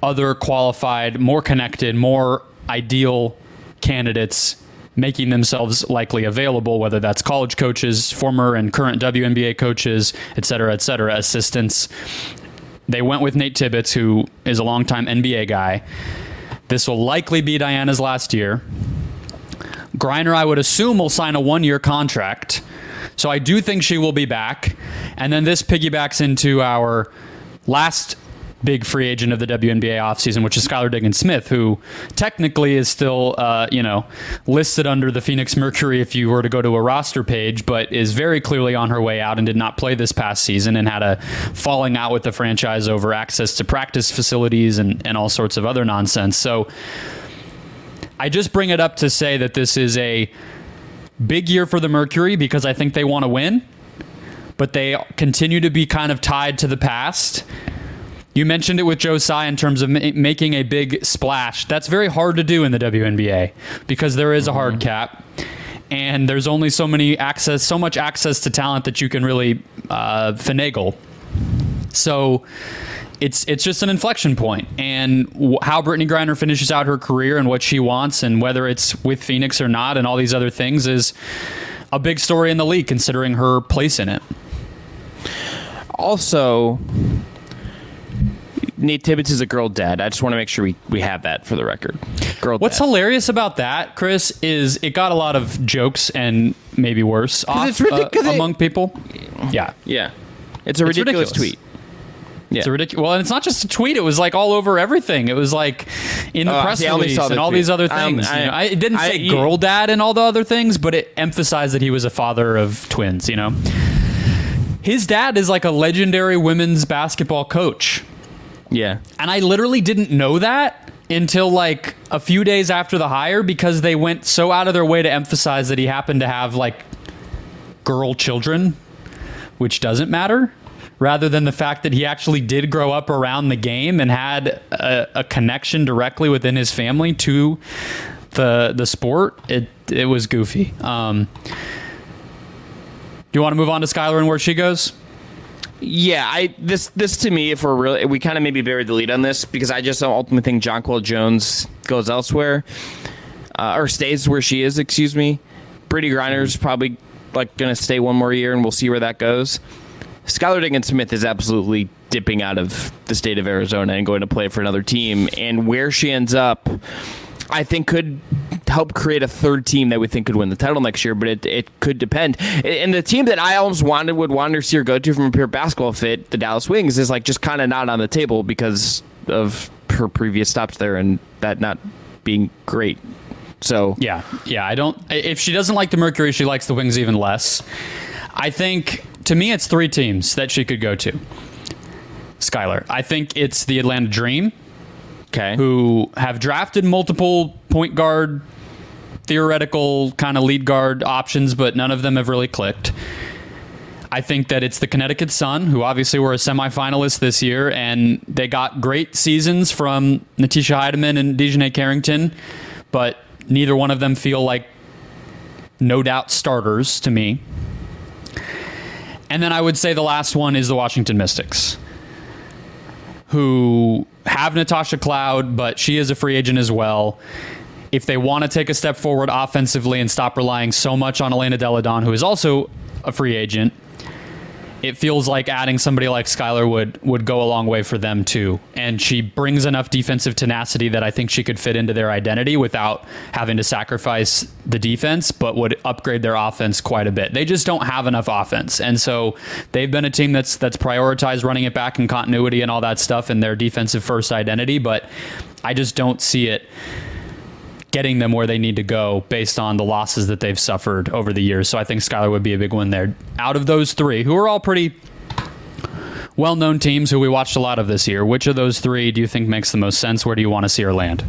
other qualified, more connected, more ideal candidates making themselves likely available, whether that's college coaches, former and current WNBA coaches, et cetera, et cetera, assistants. They went with Nate Tibbetts, who is a longtime NBA guy. This will likely be Diana's last year. Griner, I would assume, will sign a one year contract. So I do think she will be back. And then this piggybacks into our last big free agent of the WNBA offseason, which is Skylar Diggins Smith, who technically is still, uh, you know, listed under the Phoenix Mercury if you were to go to a roster page, but is very clearly on her way out and did not play this past season and had a falling out with the franchise over access to practice facilities and, and all sorts of other nonsense. So I just bring it up to say that this is a big year for the Mercury because I think they want to win, but they continue to be kind of tied to the past. You mentioned it with Joe Tsai in terms of ma- making a big splash. That's very hard to do in the WNBA because there is a hard cap, and there's only so many access, so much access to talent that you can really uh, finagle. So it's it's just an inflection point, and w- how Brittney Griner finishes out her career and what she wants, and whether it's with Phoenix or not, and all these other things is a big story in the league considering her place in it. Also, Nate Tibbetts is a girl dad. I just want to make sure we, we have that for the record. Girl What's dad. hilarious about that, Chris, is it got a lot of jokes and maybe worse off, it's ridic- uh, 'cause it- among people. Yeah. yeah. It's a It's ridiculous, ridiculous. tweet. Yeah. It's a ridiculous. Well, and it's not just a tweet. It was like all over everything. It was like in the Oh, press see, release the and all tweet. these other Um, things. I- you know? I, it didn't I- say you- girl dad and all the other things, but it emphasized that he was a father of twins. You know, his dad is like a legendary women's basketball coach. Yeah. And I literally didn't know that until like a few days after the hire because they went so out of their way to emphasize that he happened to have like girl children, which doesn't matter, rather than the fact that he actually did grow up around the game and had a, a connection directly within his family to the the sport. It it was goofy. Um, do you want to move on to Skylar and where she goes? Yeah, I this this to me, if we're really, we kind of maybe buried the lead on this because I just ultimately think Jonquel Jones goes elsewhere uh, or stays where she is. Excuse me. Brittney Griner's probably like going to stay one more year, and we'll see where that goes. Skylar Diggins Smith is absolutely dipping out of the state of Arizona and going to play for another team, and where she ends up, I think could help create a third team that we think could win the title next year, but it, it could depend. And the team that I almost wanted would want to see her go to from a pure basketball fit, the Dallas Wings, is like just kind of not on the table because of her previous stops there and that not being great. So Yeah, yeah. I don't. If she doesn't like the Mercury, she likes the Wings even less. I think to me, it's three teams that she could go to. Skylar, I think it's the Atlanta Dream, okay, who have drafted multiple point guard, theoretical kind of lead guard options, but none of them have really clicked. I think that it's the Connecticut Sun, who obviously were a semifinalist this year, and they got great seasons from Natisha Hiedeman and DiJonai Carrington, but neither one of them feel like no doubt starters to me. And then I would say the last one is the Washington Mystics, who have Natasha Cloud, but she is a free agent as well. If they want to take a step forward offensively and stop relying so much on Elena Delle Donne, who is also a free agent, it feels like adding somebody like Skylar would would go a long way for them too. And she brings enough defensive tenacity that I think she could fit into their identity without having to sacrifice the defense, but would upgrade their offense quite a bit. They just don't have enough offense. And so they've been a team that's that's prioritized running it back and continuity and all that stuff in their defensive first identity, but I just don't see it getting them where they need to go based on the losses that they've suffered over the years. So I think Skylar would be a big one there. Out of those three, who are all pretty well known teams who we watched a lot of this year, which of those three do you think makes the most sense? Where do you want to see her land?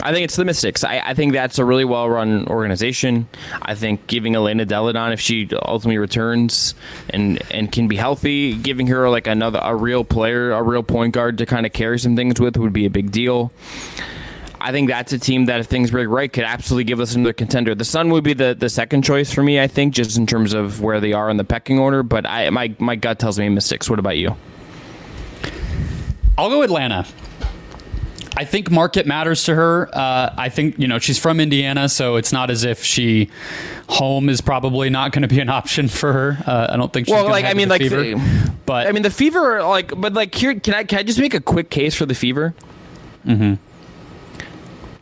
I think it's the Mystics. I, I think that's a really well run organization. I think giving Elena Delle Donne, if she ultimately returns and and can be healthy, giving her like another a real player, a real point guard to kind of carry some things with would be a big deal. I think that's a team that if things break right could absolutely give us another contender. The Sun would be the, the second choice for me, I think, just in terms of where they are in the pecking order. But I my my gut tells me Mystics. What about you? I'll go Atlanta. I think market matters to her. Uh, I think you know she's from Indiana, so it's not as if she home is probably not going to be an option for her. Uh, I don't think. She's Well, like, I mean, like, Fever. the- but I mean, the Fever, like, but like here, can I can I just make a quick case for the Fever? Mm-hmm.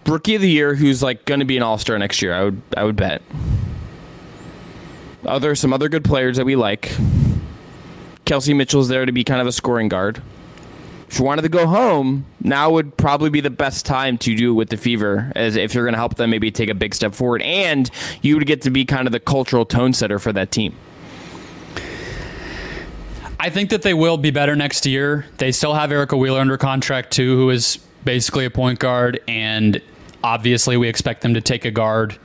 Rookie of the year, who's like going to be an All Star next year. I would I would bet. Other some other good players that we like. Kelsey Mitchell's there to be kind of a scoring guard. If you wanted to go home, now would probably be the best time to do it with the Fever, as if you're going to help them maybe take a big step forward, and you would get to be kind of the cultural tone setter for that team. I think that they will be better next year. They still have Erica Wheeler under contract too, who is basically a point guard, and obviously we expect them to take a guard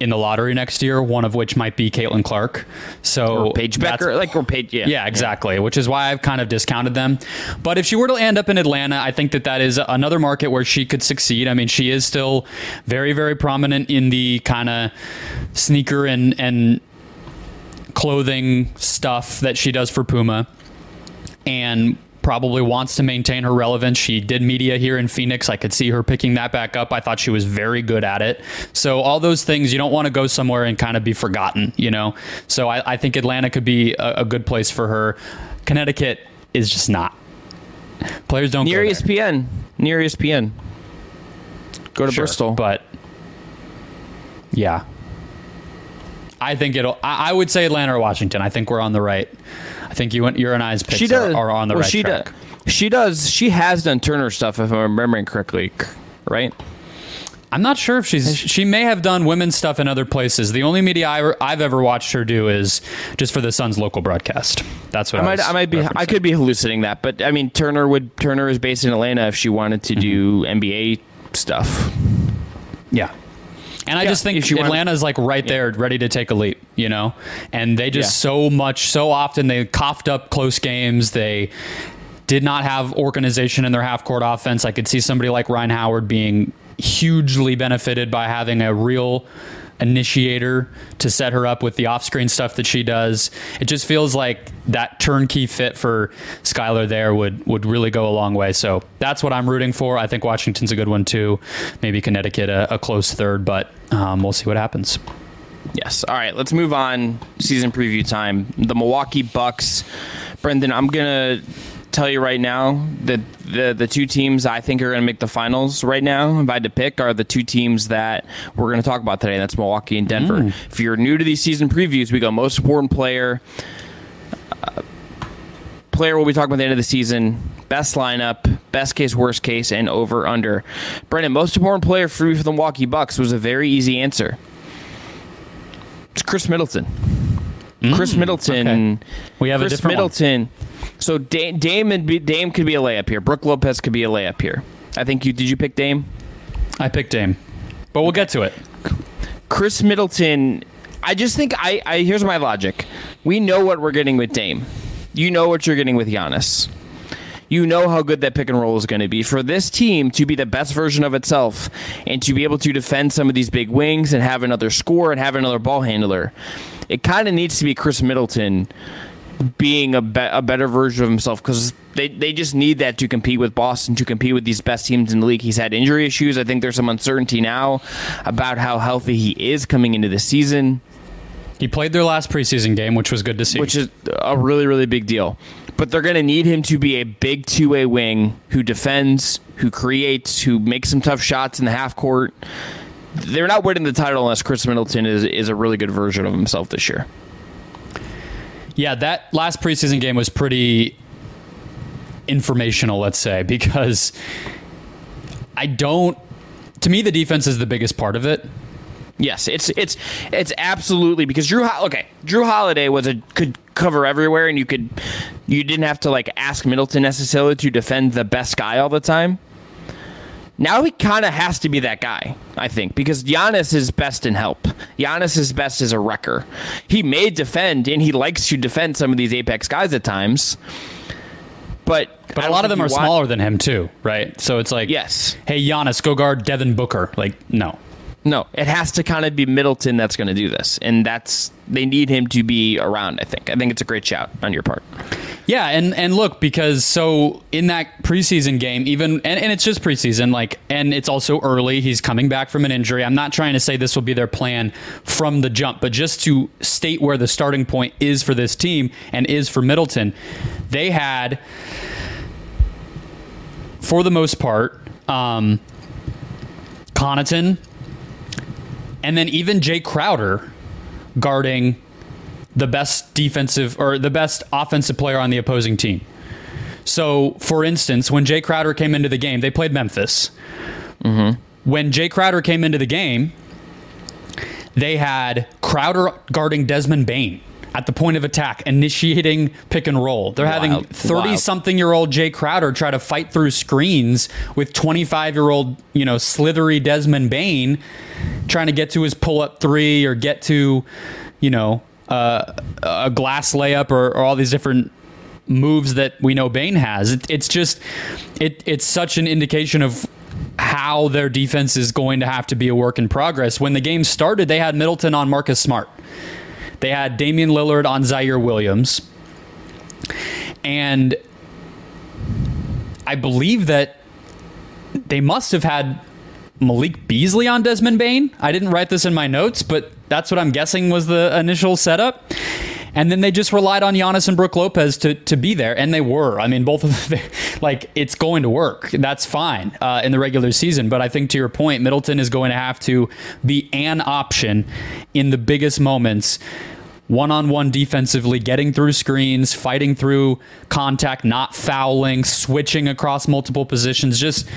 in the lottery next year. One of which might be Caitlin Clark. So Or Paige Bueckers, like or Paige, yeah, Yeah, exactly. Which is why I've kind of discounted them. But if she were to end up in Atlanta, I think that that is another market where she could succeed. I mean, she is still very, very prominent in the kind of sneaker and and clothing stuff that she does for Puma, and probably wants to maintain her relevance. She did media here in Phoenix. I could see her picking that back up. I thought she was very good at it. So all those things, you don't want to go somewhere and kind of be forgotten, you know. So I, I think Atlanta could be a, a good place for her. Connecticut is just not. Players don't near. ESPN, near ESPN. Go to Sure, Bristol. but yeah. I think it'll. I, I would say Atlanta or Washington. I think we're on the right. I think you and your and I's picks she does are, are on the well, right she track. Does, she does. She has done Turner stuff, if I'm remembering correctly. Right? I'm not sure if she's. She may have done women's stuff in other places. The only media I, I've ever watched her do is just for the Suns local broadcast. That's what I I, might. I might be. I could be hallucinating that, but I mean, Turner would. Turner is based in Atlanta. If she wanted to mm-hmm. do NBA stuff, Yeah. And I Yeah, just think if she wanted- Atlanta's like right there, ready to take a leap, you know? And they just Yeah. so much, so often they coughed up close games. They did not have organization in their half court offense. I could see somebody like Rhyne Howard being hugely benefited by having a real initiator to set her up with the off screen stuff that she does. It just feels like that turnkey fit for Skylar there would would really go a long way. So that's what I'm rooting for. I think Washington's a good one too. Maybe Connecticut a, a close third, but um, we'll see what happens. Yes. All right. Let's move on. Season preview time. The Milwaukee Bucks. Brendon, I'm gonna tell you right now that the the two teams I think are gonna make the finals right now, if I had to pick, are the two teams that we're gonna talk about today. That's Milwaukee and Denver. If you're new to these season previews, we go most important player. uh, Player we'll be talking about at the end of the season, best lineup, best case, worst case, and over under. Brendon, most important player for for the Milwaukee Bucks was a very easy answer. It's Khris Middleton. Khris Middleton. Mm, okay. We have a Chris different one. Middleton. So Dame, Dame and be, Dame could be a layup here. Brook Lopez could be a layup here. I think you did. You pick Dame. I picked Dame, but we'll get to it. Khris Middleton. I just think I, I. Here's my logic. We know what we're getting with Dame. You know what you're getting with Giannis. You know how good that pick and roll is going to be for this team to be the best version of itself and to be able to defend some of these big wings and have another score and have another ball handler. It kind of needs to be Khris Middleton being a, be- a better version of himself because they, they just need that to compete with Boston, to compete with these best teams in the league. He's had injury issues. I think there's some uncertainty now about how healthy he is coming into the season, He played their last preseason game, which was good to see. which is a really, really big deal. But they're going to need him to be a big two way wing who defends, who creates, who makes some tough shots in the half court. They're not winning the title unless Khris Middleton is, is a really good version of himself this year. Yeah, that last preseason game was pretty informational, let's say, because I don't. To me, the defense is the biggest part of it. Yes, it's it's it's absolutely because Jrue. Okay, Jrue Holiday was a could cover everywhere, and you could you didn't have to like ask Middleton necessarily to defend the best guy all the time. Now he kind of has to be that guy, I think, because Giannis is best in help. Giannis is best as a wrecker. He may defend, and he likes to defend some of these apex guys at times. But But a lot of them are smaller than him too, right? So it's like, Yes. hey Giannis, go guard Devin Booker. Like, no. No, it has to kind of be Middleton that's going to do this, and that's they need him to be around. I think. I think it's a great shout on your part. Yeah, and and look because so in that preseason game, even and, and it's just preseason, like, and it's also early. He's coming back from an injury. I'm not trying to say this will be their plan from the jump, but just to state where the starting point is for this team and is for Middleton, they had, for the most part, um, Connaughton, and then even Jay Crowder guarding the best defensive or the best offensive player on the opposing team. So, for instance, when Jay Crowder came into the game, they played Memphis. Mm-hmm. When Jay Crowder came into the game, they had Crowder guarding Desmond Bane at the point of attack, initiating pick and roll. They're having Wild. 30 something year old Jay Crowder try to fight through screens with 25 year old, you know, slithery Desmond Bane trying to get to his pull up three or get to, you know, uh, a glass layup or, or all these different moves that we know Bane has. It, it's just, it, it's such an indication of how their defense is going to have to be a work in progress. When the game started, they had Middleton on Marcus Smart. They had Damian Lillard on Ziaire Williams. And I believe that they must have had Malik Beasley on Desmond Bane. I didn't write this in my notes, but that's what I'm guessing was the initial setup. And then they just relied on Giannis and Brooke Lopez to, to be there, and they were. I mean, both of them, like, it's going to work. That's fine uh, in the regular season. But I think to your point, Middleton is going to have to be an option in the biggest moments one on one defensively, getting through screens, fighting through contact, not fouling, switching across multiple positions, just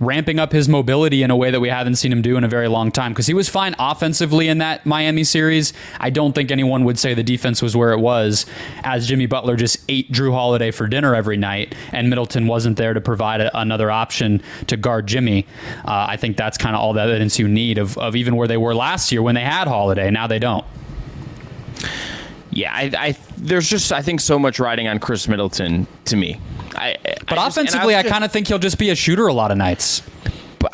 ramping up his mobility in a way that we haven't seen him do in a very long time because he was fine offensively in that Miami series. I don't think anyone would say the defense was where it was as Jimmy Butler just ate Jrue Holiday for dinner every night and Middleton wasn't there to provide a, another option to guard Jimmy. Uh, I think that's kind of all the evidence you need of, of even where they were last year when they had Holiday. Now they don't. Yeah, I, I there's just I think so much riding on Khris Middleton to me. I, But offensively, I, kind of think he'll just be a shooter a lot of nights.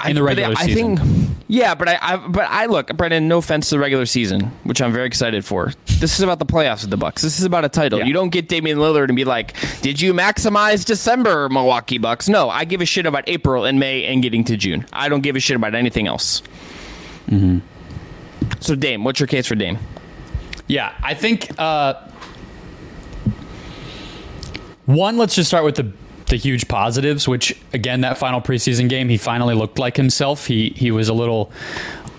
in the regular I, season. I think, yeah, but I, I, but I look, Brendon. No offense to the regular season, which I'm very excited for. This is about the playoffs with the Bucks. This is about a title. Yeah. You don't get Damian Lillard and be like, "Did you maximize December, Milwaukee Bucks?" No, I give a shit about April and May and getting to June. I don't give a shit about anything else. Mm-hmm. So, Dame, what's your case for Dame? Yeah, I think uh, one. Let's just start with the the huge positives. Which again, that final preseason game, he finally looked like himself. He he was a little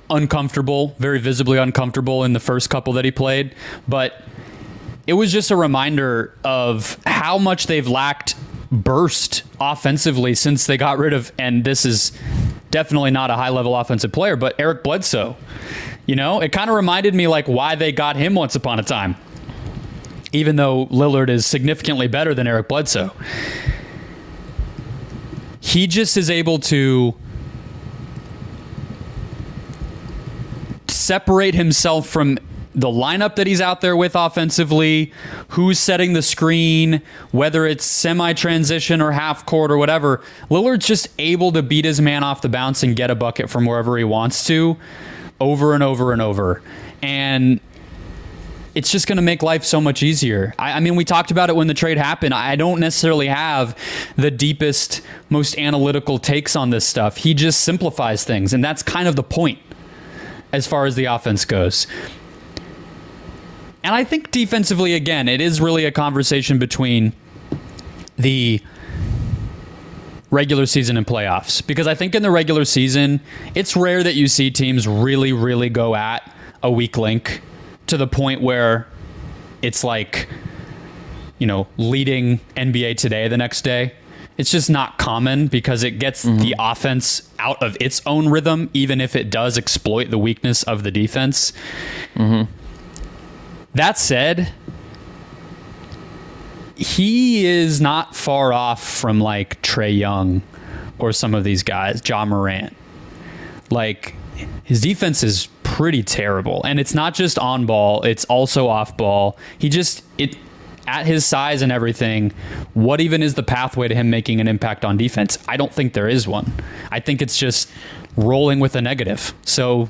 uncomfortable, very visibly uncomfortable in the first couple that he played, but it was just a reminder of how much they've lacked burst offensively since they got rid of. And this is definitely not a high level offensive player, but Eric Bledsoe. You know, it kind of reminded me like why they got him once upon a time. Even though Lillard is significantly better than Eric Bledsoe, he just is able to separate himself from the lineup that he's out there with offensively, who's setting the screen, whether it's semi transition or half court or whatever. Lillard's just able to beat his man off the bounce and get a bucket from wherever he wants to over and over and over. And it's just going to make life so much easier. I, I, mean, we talked about it when the trade happened. I don't necessarily have the deepest, most analytical takes on this stuff. He just simplifies things, and that's kind of the point as far as the offense goes. And I think defensively, again, it is really a conversation between the regular season and playoffs. Because I think in the regular season, it's rare that you see teams really, really go at a weak link to the point where it's like, you know, leading NBA today the next day. It's just not common because it gets mm-hmm. the offense out of its own rhythm, even if it does exploit the weakness of the defense. Mm-hmm. That said, he is not far off from like Trae Young or some of these guys, Ja Morant. Like his defense is pretty terrible, and it's not just on ball; it's also off ball. He just it at his size and everything, what even is the pathway to him making an impact on defense? I don't think there is one. I think it's just rolling with a negative. So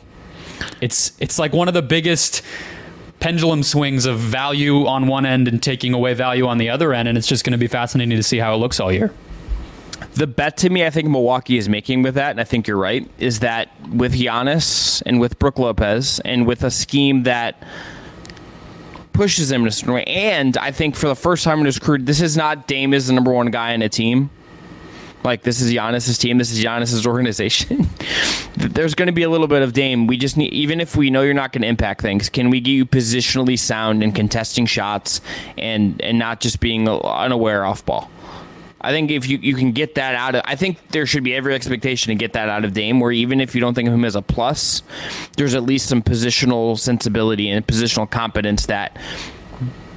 it's it's like one of the biggest pendulum swings of value on one end and taking away value on the other end, and it's just going to be fascinating to see how it looks all year. The bet to me, I think Milwaukee is making with that, and I think you're right, is that with Giannis and with Brook Lopez and with a scheme that pushes him in a certain way, and I think for the first time in his career, this is not Dame is the number one guy in a team. Like this is Giannis's team, this is Giannis's organization. There's going to be a little bit of Dame. We just need, even if we know you're not going to impact things, can we get you positionally sound and contesting shots and and not just being unaware off ball? I think if you, you can get that out of, I think there should be every expectation to get that out of Dame. Where even if you don't think of him as a plus, there's at least some positional sensibility and positional competence that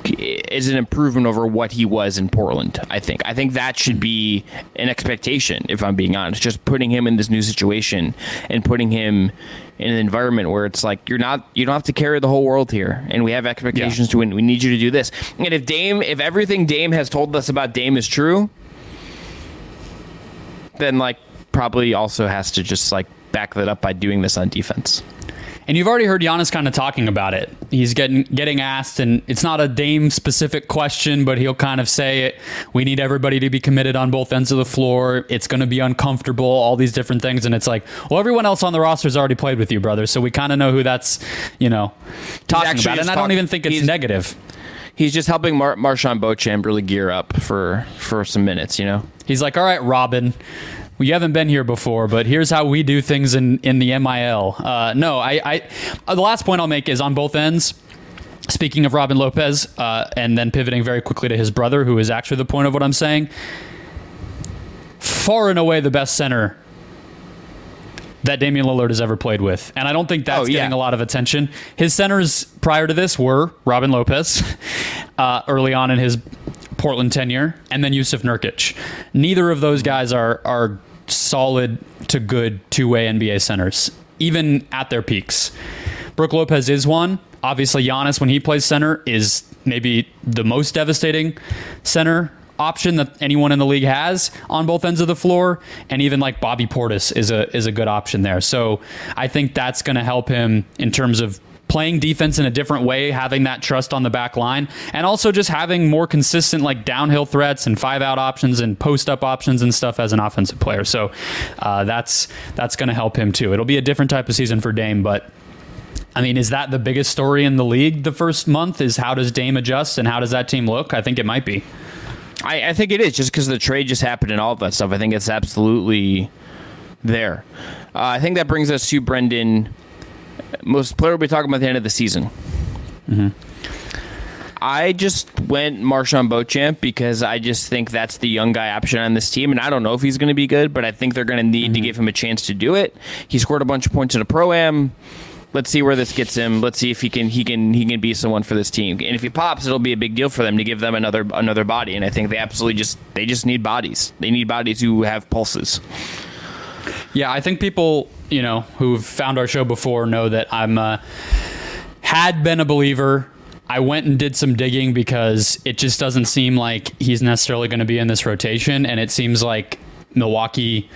is an improvement over what he was in Portland. I think. I think that should be an expectation. If I'm being honest, just putting him in this new situation and putting him in an environment where it's like you're not you don't have to carry the whole world here, and we have expectations yeah. to win. We need you to do this. And if Dame, if everything Dame has told us about Dame is true, then like probably also has to just like back that up by doing this on defense. And you've already heard Giannis kind of talking about it. He's getting getting asked, and it's not a Dame specific question, but he'll kind of say it. We need everybody to be committed on both ends of the floor. It's going to be uncomfortable, all these different things, and it's like, well, everyone else on the roster's already played with you, brother. So we kind of know who that's, you know, talking about. And I don't even think it's negative. He's just helping Mar- MarJon Beauchamp really gear up for for some minutes. You know, he's like, all right, Robin you haven't been here before, but here's how we do things in, in the MIL. Uh, no, I, I uh, the last point I'll make is on both ends. Speaking of Robin Lopez, uh, and then pivoting very quickly to his brother, who is actually the point of what I'm saying. Far and away the best center that Damian Lillard has ever played with. And I don't think that's oh, yeah. getting a lot of attention. His centers prior to this were Robin Lopez uh, early on in his Portland tenure, and then Jusuf Nurkic. Neither of those guys are are solid to good two way NBA centers, even at their peaks. Brook Lopez is one. Obviously, Giannis, when he plays center, is maybe the most devastating center option that anyone in the league has on both ends of the floor, and even like Bobby Portis is a is a good option there. So I think that's going to help him in terms of playing defense in a different way, having that trust on the back line, and also just having more consistent like downhill threats and five out options and post up options and stuff as an offensive player. So uh, that's that's going to help him too. It'll be a different type of season for Dame, but. I mean, is that the biggest story in the league the first month? Is how does Dame adjust and how does that team look? I think it might be. I, I think it is just because the trade just happened and all of that stuff. I think it's absolutely there. Uh, I think that brings us to Brendon most player we'll be talking about the end of the season. Mm-hmm. I just went MarJon Beauchamp because I just think that's the young guy option on this team, and I don't know if he's going to be good, but I think they're going to need mm-hmm. to give him a chance to do it. He scored a bunch of points in a pro am. Let's see where this gets him. Let's see if he can he can he can be someone for this team. And if he pops, it'll be a big deal for them to give them another another body. And I think they absolutely just they just need bodies. They need bodies who have pulses. Yeah, I think people, you know, who've found our show before know that I'm uh, had been a believer. I went and did some digging because it just doesn't seem like he's necessarily going to be in this rotation, and it seems like Milwaukee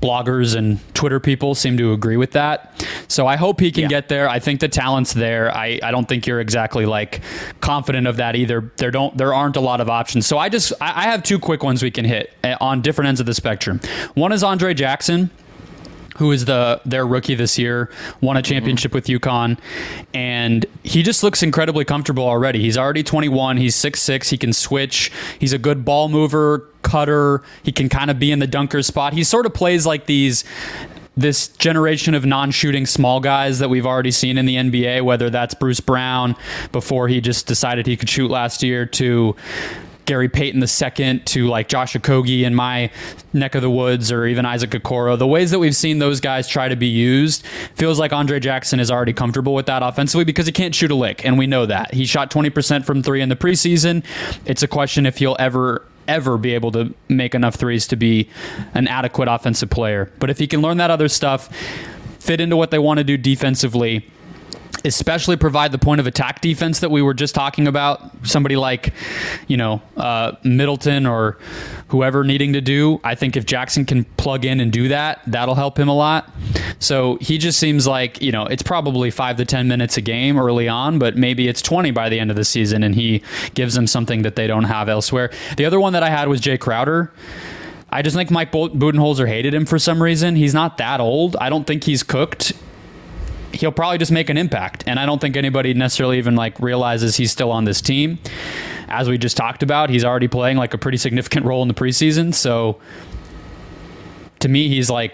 bloggers and Twitter people seem to agree with that. So I hope he can yeah. get there. I think the talent's there. I, I don't think you're exactly like confident of that either. There don't there aren't a lot of options. So I just I, I have two quick ones we can hit eh, on different ends of the spectrum. One is Andre Jackson who is the their rookie this year, won a championship mm-hmm. with UConn, and he just looks incredibly comfortable already. He's already 21. He's 6'6". He can switch. He's a good ball mover, cutter. He can kind of be in the dunker spot. He sort of plays like these this generation of non-shooting small guys that we've already seen in the NBA, whether that's Bruce Brown before he just decided he could shoot last year, to Gary Payton II to like Josh Okogie in my neck of the woods or even Isaac Okoro, the ways that we've seen those guys try to be used feels like Andre Jackson is already comfortable with that offensively because he can't shoot a lick, and we know that. He shot 20% from three in the preseason. It's a question if he'll ever ever be able to make enough threes to be an adequate offensive player. But if he can learn that other stuff, fit into what they want to do defensively, especially provide the point of attack defense that we were just talking about. Somebody like, you know, uh, Middleton or whoever needing to do. I think if Jackson can plug in and do that, that'll help him a lot. So he just seems like, you know, it's probably five to 10 minutes a game early on, but maybe it's 20 by the end of the season and he gives them something that they don't have elsewhere. The other one that I had was Jay Crowder. I just think Mike Budenholzer hated him for some reason. He's not that old. I don't think he's cooked he'll probably just make an impact. And I don't think anybody necessarily even like realizes he's still on this team. As we just talked about, he's already playing like a pretty significant role in the preseason. So to me, he's like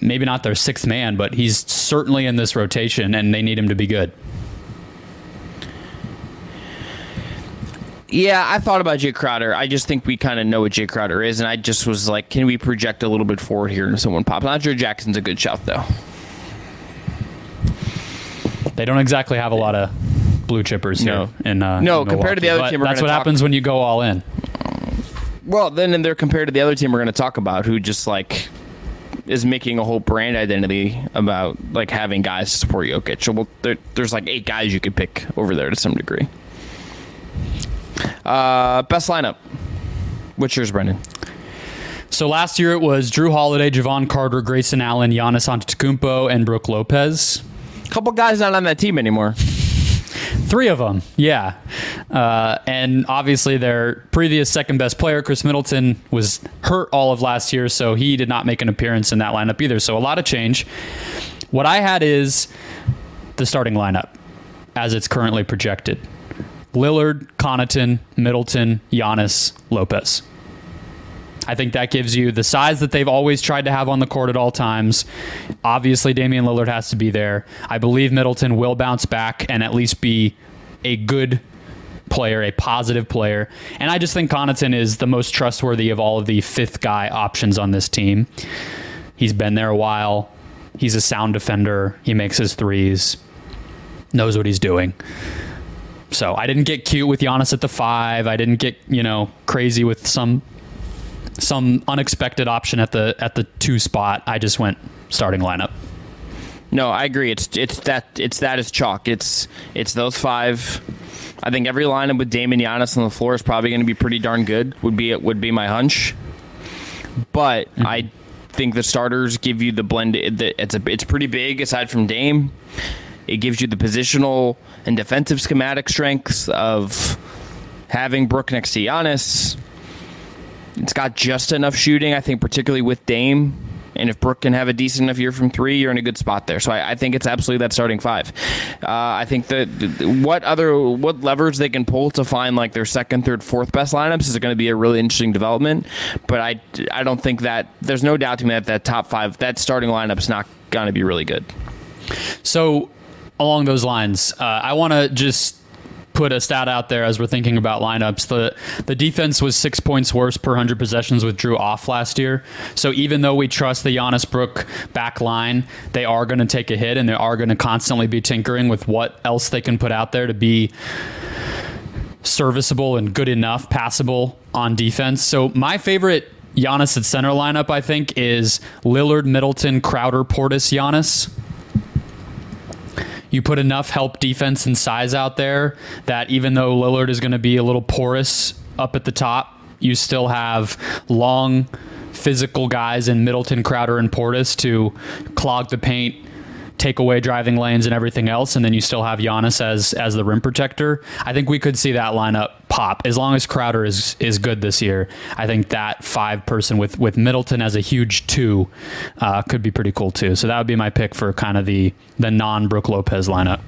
maybe not their sixth man, but he's certainly in this rotation and they need him to be good. Yeah, I thought about Jay Crowder. I just think we kind of know what Jay Crowder is, and I just was like, can we project a little bit forward here and someone pops? Andre Jackson's a good shout, though. They don't exactly have a lot of blue chippers No. here. In, uh, No, in compared to the other but team we're That's what talk- happens when you go all in. Well, then and they're compared to the other team we're going to talk about, who just like is making a whole brand identity about like having guys to support Jokic. So well, there, there's like eight guys you could pick over there to some degree. Uh, best lineup. What's yours, Brendon? So last year it was Jrue Holiday, Jevon Carter, Grayson Allen, Giannis Antetokounmpo, and Brook Lopez. Couple guys not on that team anymore. Three of them, yeah. Uh, and obviously, their previous second best player, Khris Middleton, was hurt all of last year, so he did not make an appearance in that lineup either. So a lot of change. What I had is the starting lineup as it's currently projected Lillard, Connaughton, Middleton, Giannis, Lopez. I think that gives you the size that they've always tried to have on the court at all times. Obviously, Damian Lillard has to be there. I believe Middleton will bounce back and at least be a good player, a positive player. And I just think Connaughton is the most trustworthy of all of the fifth guy options on this team. He's been there a while. He's a sound defender. He makes his threes, knows what he's doing. So I didn't get cute with Giannis at the five. I didn't get, you know, crazy with some some unexpected option at the at the two spot. I just went starting lineup. No, I agree. It's it's that it's that is chalk. It's it's those five. I think every lineup with Damon Giannis on the floor is probably going to be pretty darn good. Would be it would be my hunch. But I think the starters give you the blend. It's a it's pretty big aside from Dame. It gives you the positional and defensive schematic strengths of having Brook next to Giannis. It's got just enough shooting, I think, particularly with Dame. And if Brook can have a decent enough year from three, you're in a good spot there. So I, I think it's absolutely that starting five. Uh, I think that what other what levers they can pull to find like their second, third, fourth best lineups is going to be a really interesting development. But I I don't think that there's no doubt to me that that top five that starting lineup is not going to be really good. So along those lines, uh, I want to just put a stat out there as we're thinking about lineups. The the defense was six points worse per hundred possessions with Jrue off last year. So even though we trust the Giannis Brook back line, they are going to take a hit and they are going to constantly be tinkering with what else they can put out there to be serviceable and good enough, passable on defense. So my favorite Giannis at center lineup, I think, is Lillard, Middleton, Crowder, Portis, Giannis you put enough help defense and size out there that even though Lillard is going to be a little porous up at the top, you still have long physical guys in Middleton, Crowder, and Portis to clog the paint, take away driving lanes and everything else, and then you still have Giannis as as the rim protector. I think we could see that lineup pop as long as Crowder is is good this year. I think that five person with with Middleton as a huge two uh, could be pretty cool too. So that would be my pick for kind of the the non Brook Lopez lineup.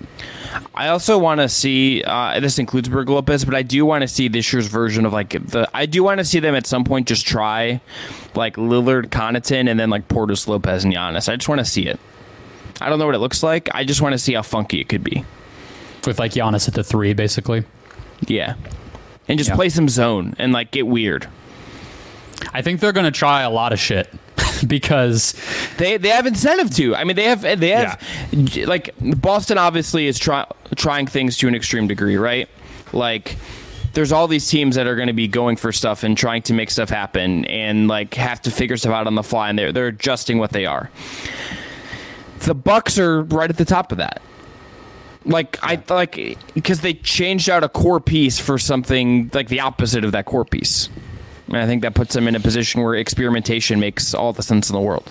I also want to see. Uh, this includes Brook Lopez, but I do want to see this year's version of like the. I do want to see them at some point just try like Lillard, Connaughton, and then like Portis, Lopez, and Giannis. I just want to see it. I don't know what it looks like. I just want to see how funky it could be. with like Giannis at the three, basically. Yeah, and just Yeah. play some zone and like get weird. I think they're going to try a lot of shit because They they have incentive to. I mean, they have they have like Boston obviously is try, trying things to an extreme degree, right? Like there's all these teams that are going to be going for stuff and trying to make stuff happen and like have to figure stuff out on the fly and they're they're adjusting what they are. The Bucks are right at the top of that. Like I like because they changed out a core piece for something like the opposite of that core piece. And I think that puts them in a position where experimentation makes all the sense in the world.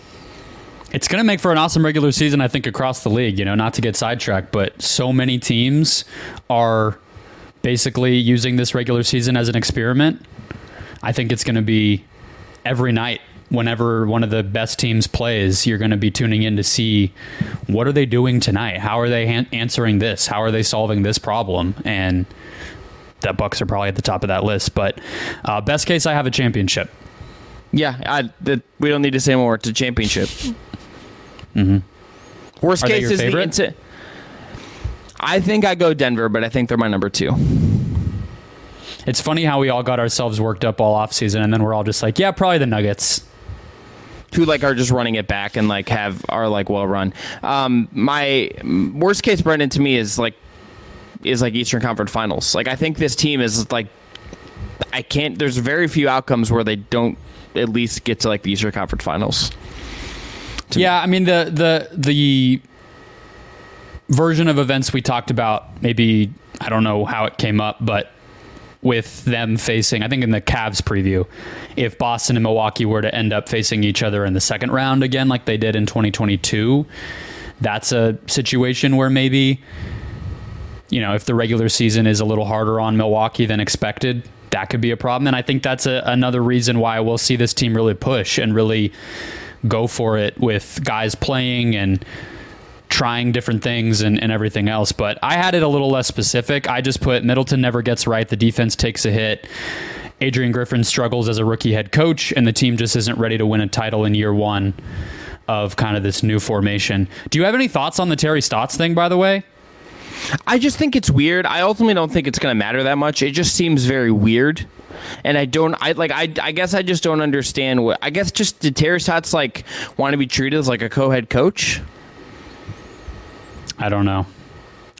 It's going to make for an awesome regular season, I think, across the league. You know, not to get sidetracked, but so many teams are basically using this regular season as an experiment. I think it's going to be every night whenever one of the best teams plays, you're going to be tuning in to see what are they doing tonight? How are they han- answering this? How are they solving this problem? And the Bucks are probably at the top of that list. But uh, best case, I have a championship. Yeah, I, that we don't need to say more. It's a championship. mm-hmm. Worst Are case is favorite? the. Inti- I think I go Denver, but I think they're my number two. It's funny how we all got ourselves worked up all offseason, and then we're all just like, yeah, probably the Nuggets. Who like are just running it back and like have are like well run. Um, my worst case, Brendon, to me is like is like Eastern Conference Finals. Like I think this team is like I can't. There's very few outcomes where they don't at least get to like the Eastern Conference Finals. Yeah, I mean the the the version of events we talked about. Maybe I don't know how it came up, but with them facing, I think in the Cavs preview, if Boston and Milwaukee were to end up facing each other in the second round again, like they did in 2022, that's a situation where maybe you know if the regular season is a little harder on Milwaukee than expected. That could be a problem, and I think that's a, another reason why we'll see this team really push and really go for it with guys playing and trying different things and, and everything else. But I had it a little less specific. I just put Middleton never gets right. The defense takes a hit. Adrian Griffin struggles as a rookie head coach, and the team just isn't ready to win a title in year one of kind of this new formation. Do you have any thoughts on the Terry Stotts thing, by the way? I just think it's weird. I ultimately don't think it's going to matter that much. It just seems very weird. And I don't, I like, I, I guess I just don't understand what, I guess just did Terry Stotts like want to be treated as like a co-head coach? I don't know.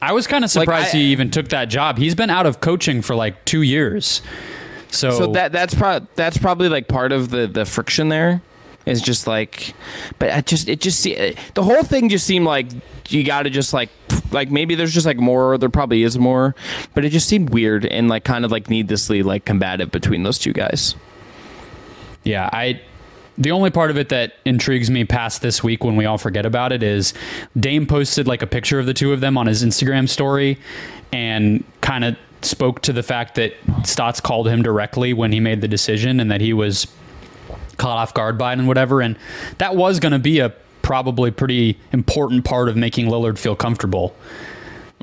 I was kind of Like, surprised I- he even took that job. He's been out of coaching for like two years. So, So that that's pro- that's probably like part of the the friction there is just like, but I just it just see the whole thing just seemed like you got to just like like maybe there's just like more there probably is more, but it just seemed weird and like kind of like needlessly like combative between those two guys. Yeah, I. The only part of it that intrigues me past this week when we all forget about it is Dame posted like a picture of the two of them on his Instagram story and kind of spoke to the fact that Stotts called him directly when he made the decision and that he was caught off guard by it and whatever. And that was going to be a probably pretty important part of making Lillard feel comfortable,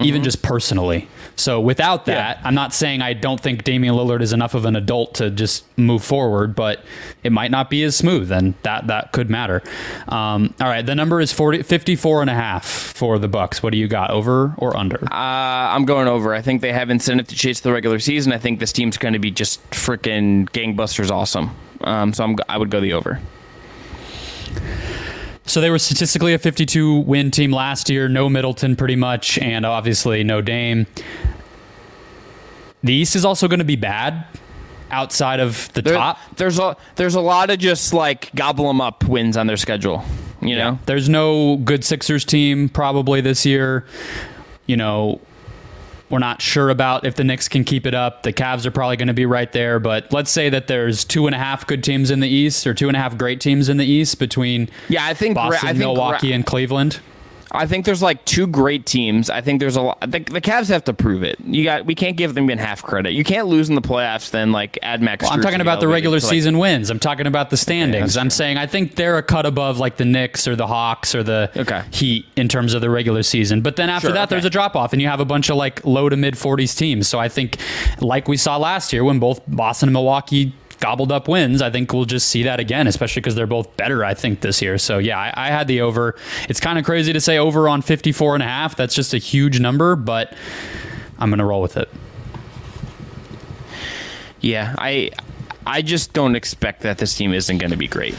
even just personally. So without that, Yeah. I'm not saying I don't think Damian Lillard is enough of an adult to just move forward, but it might not be as smooth, and that that could matter. Um, all right, the number is 40, 54 and a half for the Bucks. What do you got, over or under? Uh, I'm going over. I think they have incentive to chase the regular season. I think this team's going to be just freaking gangbusters awesome. Um, so I'm I would go the over. So they were statistically a 52 win team last year. No Middleton, pretty much, and obviously no Dame. The East is also going to be bad outside of the There- top. There's a there's a lot of just like gobble them up wins on their schedule. You know. There's no good Sixers team probably this year. You know, we're not sure about if the Knicks can keep it up. The Cavs are probably going to be right there, but let's say that there's two and a half good teams in the East or two and a half great teams in the East between Yeah, I think Boston, I think Milwaukee, and Cleveland. I think there's like two great teams. I think there's a lot. The, the Cavs have to prove it. You got. We can't give them even half credit. You can't lose in the playoffs. Then like add Max. Well, I'm talking about the regular like- season wins. I'm talking about the standings. that's I'm saying I think they're a cut above like the Knicks or the Hawks or the Okay. Heat in terms of the regular season. But then after Sure, that, okay. there's a drop off, and you have a bunch of like low to mid 40s teams. So I think, like we saw last year when both Boston and Milwaukee gobbled up wins, I think we'll just see that again, especially because they're both better, I think, this year. So yeah, I, I had the over. It's kind of crazy to say over on 54 and a half. That's just a huge number, but I'm going to roll with it. Yeah, I I just don't expect that this team isn't going to be great.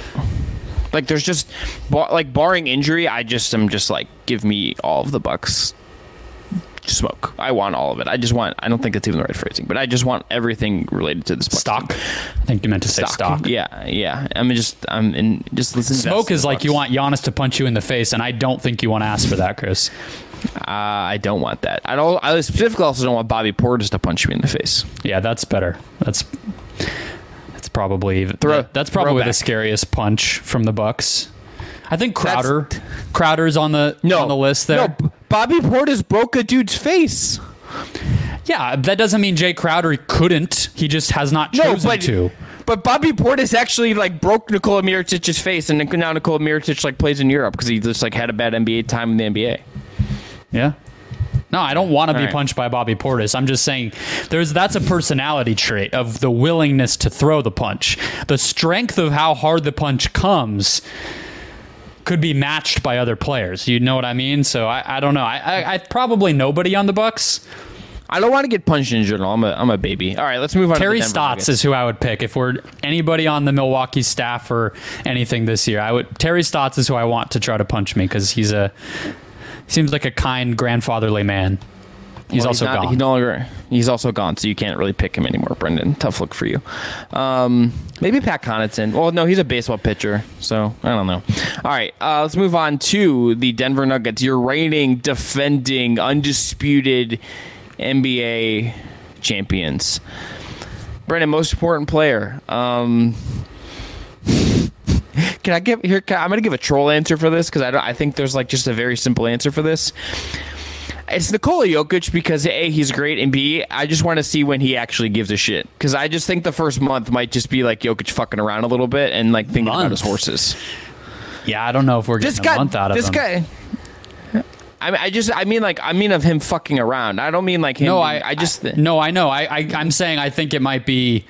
Like there's just like barring injury, I just am just like give me all of the Bucks smoke. I want all of it. I just want. I don't think it's even the right phrasing, but I just want everything related to this Stock. I think you meant to say stock. Yeah, yeah. I mean, just I'm in just listen. Smoke is like you want Giannis to punch you in the face, and I don't think you want to ask for that, Chris. Uh, I don't want that. I don't. I specifically also don't want Bobby Portis to punch me in the face. Yeah, that's better. That's that's probably Throw- that's probably the scariest punch from the Bucks. I think Crowder Crowder's on the No on the list there. No, Bobby Portis broke a dude's face. Yeah, that doesn't mean Jay Crowder couldn't. He just has not chosen No, but to. but Bobby Portis actually like broke Nikola Mirotic's face, and now Nikola Mirotic like plays in Europe because he just like had a bad NBA time in the NBA. Yeah. No, I don't want to be right. punched by Bobby Portis. I'm just saying there's that's a personality trait of the willingness to throw the punch. The strength of how hard the punch comes could be matched by other players. You know what I mean? So I, I don't know. I, I, I probably nobody on the Bucks. I don't want to get punched in general. I'm a I'm a baby. All right, let's move on. Terry Stotts Nuggets. is who I would pick if we're anybody on the Milwaukee staff or anything this year. I would Terry Stotts is who I want to try to punch me because he's a seems like a kind grandfatherly man. He's Well, also not- gone. He's no longer. He's also gone, so you can't really pick him anymore, Brendon. Tough look for you. Um, maybe Pat Connaughton. Well, no, he's a baseball pitcher, so I don't know. All right, uh, let's move on to the Denver Nuggets. Your reigning, defending, undisputed NBA champions. Brendon, most important player. Um, can I give here? Can, I'm gonna give a troll answer for this because I don't. I think there's like just a very simple answer for this. It's Nikola Jokic because A, he's great, and B, I just want to see when he actually gives a shit. Because I just think the first month might just be like Jokic fucking around a little bit and like thinking about his horses. Yeah, I don't know if we're getting This a guy, month out of this him. guy. I mean, I just, I mean, like, I mean of him fucking around. I don't mean like him. no, being- I, I just I- no, I know. I, I I'm saying I think it might be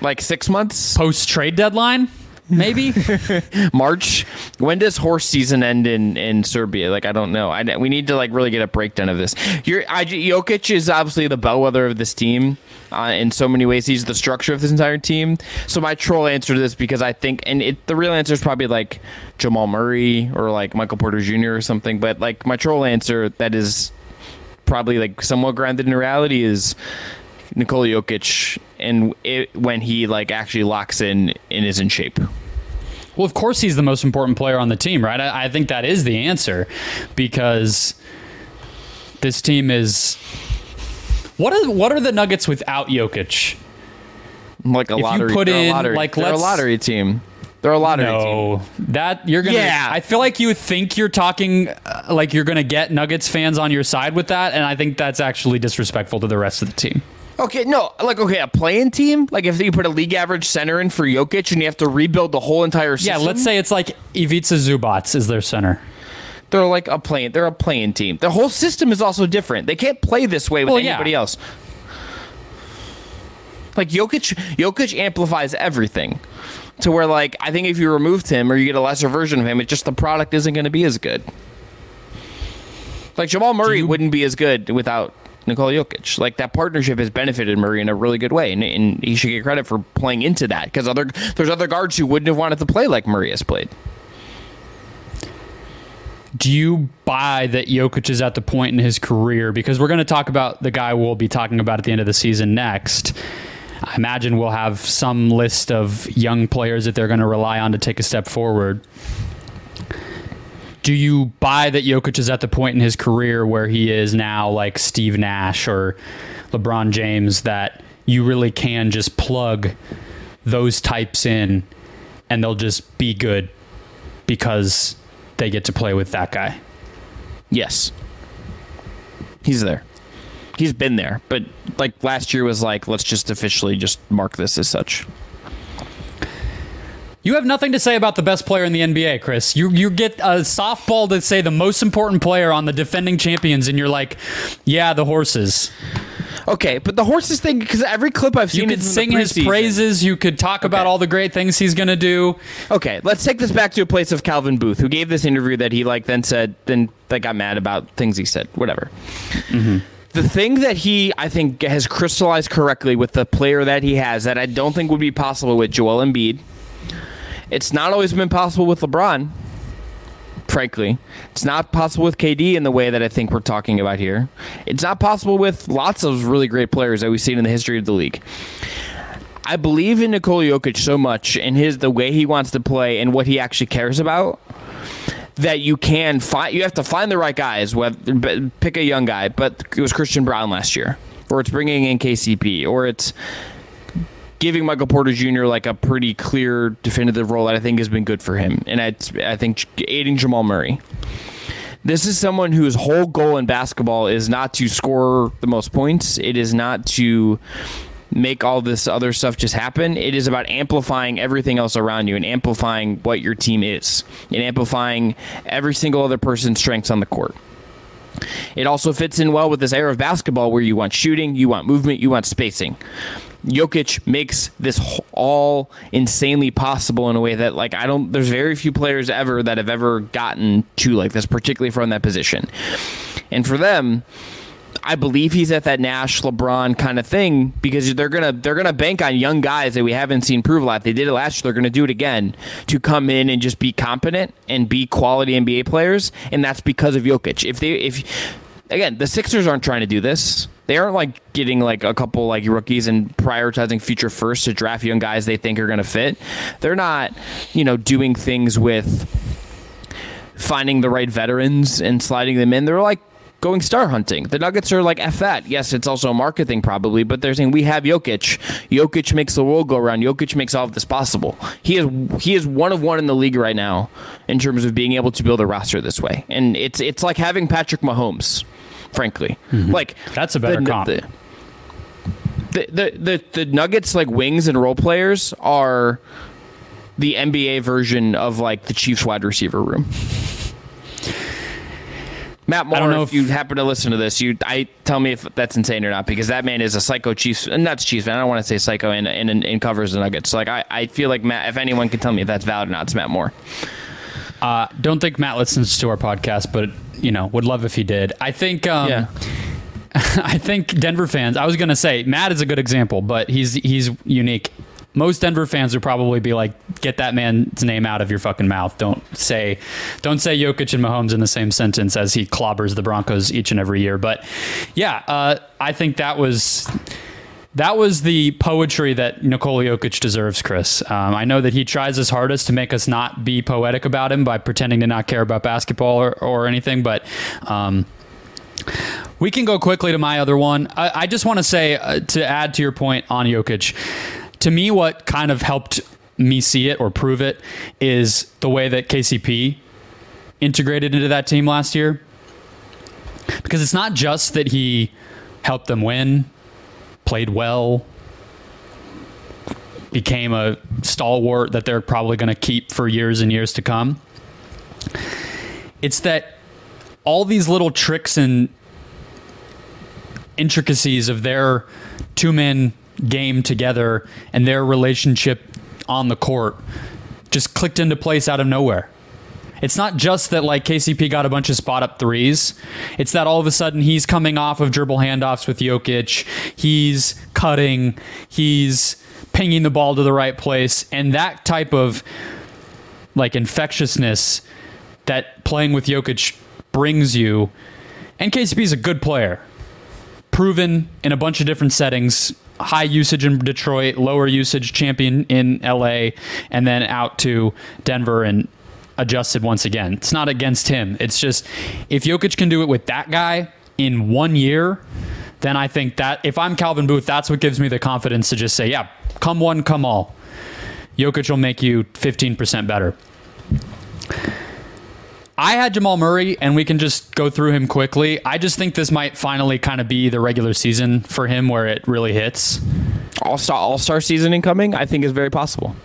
like six months, post trade deadline, maybe. March. When does horse season end in in Serbia? Like, I don't know. I we need to like really get a breakdown of this. You're, I, Jokic is obviously the bellwether of this team. Uh, in so many ways, he's the structure of this entire team. So my troll answer to this because I think, and it, the real answer is probably like Jamal Murray or like Michael Porter Jr. or something. But like my troll answer that is probably like somewhat grounded in reality is Nikola Jokic, and it, when he like actually locks in and is in shape. Well, of course, he's the most important player on the team, right? I, I think that is the answer because this team is. What are what are the Nuggets without Jokic? Like a you lottery. put they're a in, lottery, like, they're a lottery team. They're a lottery team. No, that you're gonna. Yeah. I feel like you think you're talking uh, like you're gonna get Nuggets fans on your side with that, and I think that's actually disrespectful to the rest of the team. Okay, no, like okay, a playing team. Like if you put a league average center in for Jokic and you have to rebuild the whole entire Yeah, system. let's say it's like Ivica Zubac is their center. they're like a playing. They're a playing team. The whole system is also different. They can't play this way with Well, yeah. anybody else. Like Jokic, Jokic amplifies everything. To where like I think if you removed him or you get a lesser version of him, it just the product isn't going to be as good. Like Jamal Murray you- wouldn't be as good without Nikola Jokic. Like that partnership has benefited Murray in a really good way, and, and he should get credit for playing into that because other there's other guards who wouldn't have wanted to play like Murray has played. Do you buy that Jokic is at the point in his career? Because we're going to talk about the guy we'll be talking about at the end of the season next. I imagine we'll have some list of young players that they're going to rely on to take a step forward. Do you buy that Jokic is at the point in his career where he is now like Steve Nash or LeBron James that you really can just plug those types in and they'll just be good because they get to play with that guy? Yes. He's there. He's been there, but like last year was like let's just officially just mark this as such. You have nothing to say about the best player in the NBA, Chris. You you get a softball to say the most important player on the defending champions, and you're like, yeah, the horses. Okay, but the horses thing because every clip I've seen, You could is in the sing his praises. You could talk about all the great things he's going to do. Okay, let's take this back to a place of Calvin Booth, who gave this interview that he like then said then that got mad about things he said. Whatever. Mm-hmm. The thing that he I think has crystallized correctly with the player that he has that I don't think would be possible with Joel Embiid. It's not always been possible with LeBron. Frankly, it's not possible with KD in the way that I think we're talking about here. It's not possible with lots of really great players that we've seen in the history of the league. I believe in Nikola Jokic so much and his the way he wants to play and what he actually cares about that you can find. You have to find the right guys. Pick a young guy, but it was Christian Braun last year, or it's bringing in KCP, or it's giving Michael Porter Jr. like a pretty clear, definitive role that I think has been good for him, and I, I think aiding Jamal Murray. This is someone whose whole goal in basketball is not to score the most points. It is not to make all this other stuff just happen. It is about amplifying everything else around you and amplifying what your team is and amplifying every single other person's strengths on the court. It also fits in well with this era of basketball where you want shooting, you want movement, you want spacing. Jokic makes this all insanely possible in a way that like I don't there's very few players ever that have ever gotten to like this particularly from that position. And for them, I believe he's at that Nash LeBron kind of thing because they're gonna they're gonna bank on young guys that we haven't seen prove a lot. They did it last year. They're gonna do it again to come in and just be competent and be quality NBA players, and that's because of Jokic. If they if again the Sixers aren't trying to do this. They aren't like getting like a couple like rookies and prioritizing future first to draft young guys they think are going to fit. They're not, you know, doing things with finding the right veterans and sliding them in. They're like going star hunting. The Nuggets are like F that. Yes, it's also a market thing probably, but they're saying we have Jokic. Jokic makes the world go around. Jokic makes all of this possible. He is he is one of one in the league right now in terms of being able to build a roster this way. And it's it's like having Patrick Mahomes, frankly. Mm-hmm. Like that's a better the, comp. The, the, the, the, the Nuggets like wings and role players are the NBA version of like the Chiefs wide receiver room. Matt Moore, if, if, you happen to listen to this, you I tell me if that's insane or not because that man is a psycho Chiefs and that's Chiefs fan. I don't want to say psycho and in, in, in, covers the Nuggets. So like I, I feel like Matt, if anyone can tell me if that's valid or not, it's Matt Moore. Uh, don't think Matt listens to our podcast, but you know would love if he did. I think. Um, yeah. I think Denver fans. I was going to say Matt is a good example, but he's he's unique most Denver fans would probably be like, "Get that man's name out of your fucking mouth! Don't say, don't say Jokic and Mahomes in the same sentence as he clobbers the Broncos each and every year." But yeah, uh, I think that was that was the poetry that Nikola Jokic deserves, Chris. Um, I know that he tries his hardest to make us not be poetic about him by pretending to not care about basketball or, or anything, but. Um, we can go quickly to my other one. I, I just want to say, uh, to add to your point on Jokic, to me, what kind of helped me see it or prove it is the way that KCP integrated into that team last year. Because it's not just that he helped them win, played well, became a stalwart that they're probably going to keep for years and years to come. It's that all these little tricks and intricacies of their two men game together and their relationship on the court just clicked into place out of nowhere. It's not just that like KCP got a bunch of spot up threes. It's that all of a sudden he's coming off of dribble handoffs with Jokic. He's cutting. He's pinging the ball to the right place, and that type of like infectiousness that playing with Jokic brings you. And KCP is a good player, proven in a bunch of different settings high usage in Detroit, lower usage champion in LA, and then out to Denver and adjusted once again. It's not against him. It's just if Jokic can do it with that guy in one year, then I think that if I'm Calvin Booth, that's what gives me the confidence to just say, yeah, come one, come all. Jokic will make you 15% better. I had Jamal Murray, and we can just go through him quickly. I just think this might finally kind of be the regular season for him where it really hits. All star All Star season incoming, I think is very possible.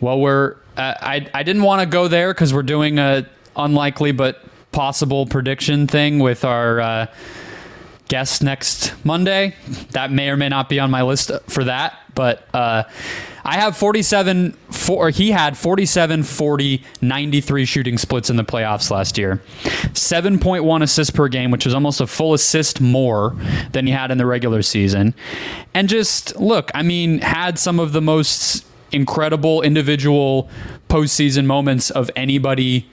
Well, we're I I didn't want to go there because we're doing a unlikely but possible prediction thing with our. Uh, guest next Monday. That may or may not be on my list for that, but uh, I have 47 for he had 47 40 93 shooting splits in the playoffs last year. 7.1 assists per game, which was almost a full assist more than he had in the regular season. And just look, I mean, had some of the most incredible individual postseason moments of anybody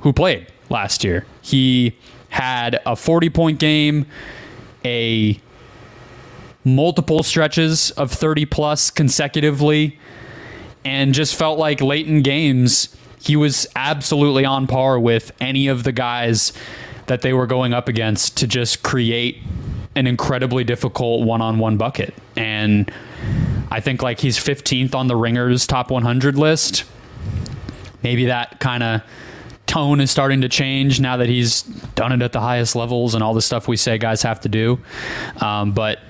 who played last year. He had a 40 point game, a multiple stretches of 30 plus consecutively and just felt like late in games he was absolutely on par with any of the guys that they were going up against to just create an incredibly difficult one-on-one bucket. And I think like he's 15th on the Ringers top 100 list. Maybe that kind of tone is starting to change now that he's done it at the highest levels and all the stuff we say guys have to do. Um, but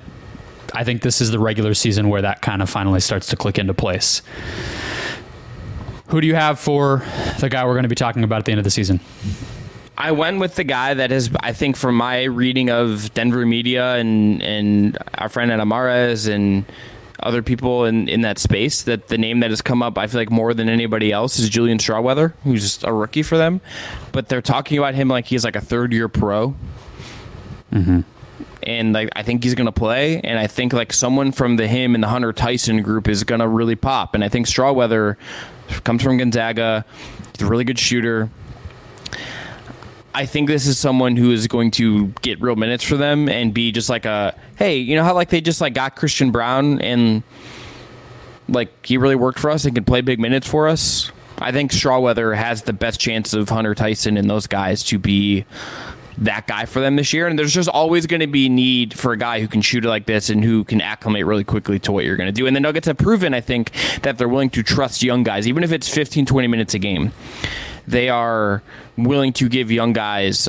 I think this is the regular season where that kind of finally starts to click into place. Who do you have for the guy we're going to be talking about at the end of the season? I went with the guy that has, I think, from my reading of Denver media and and our friend Adam Mares and other people in, in that space, that the name that has come up, I feel like more than anybody else, is Julian Strawweather, who's a rookie for them. But they're talking about him like he's like a third year pro. Mm-hmm. And like I think he's gonna play, and I think like someone from the him and the Hunter Tyson group is gonna really pop. And I think Strawweather comes from Gonzaga, he's a really good shooter. I think this is someone who is going to get real minutes for them and be just like a hey, you know how like they just like got Christian Braun and like he really worked for us and can play big minutes for us. I think Strawweather has the best chance of Hunter Tyson and those guys to be that guy for them this year. And there's just always going to be need for a guy who can shoot it like this and who can acclimate really quickly to what you're going to do. And the Nuggets have proven, I think, that they're willing to trust young guys, even if it's 15, 20 minutes a game they are willing to give young guys,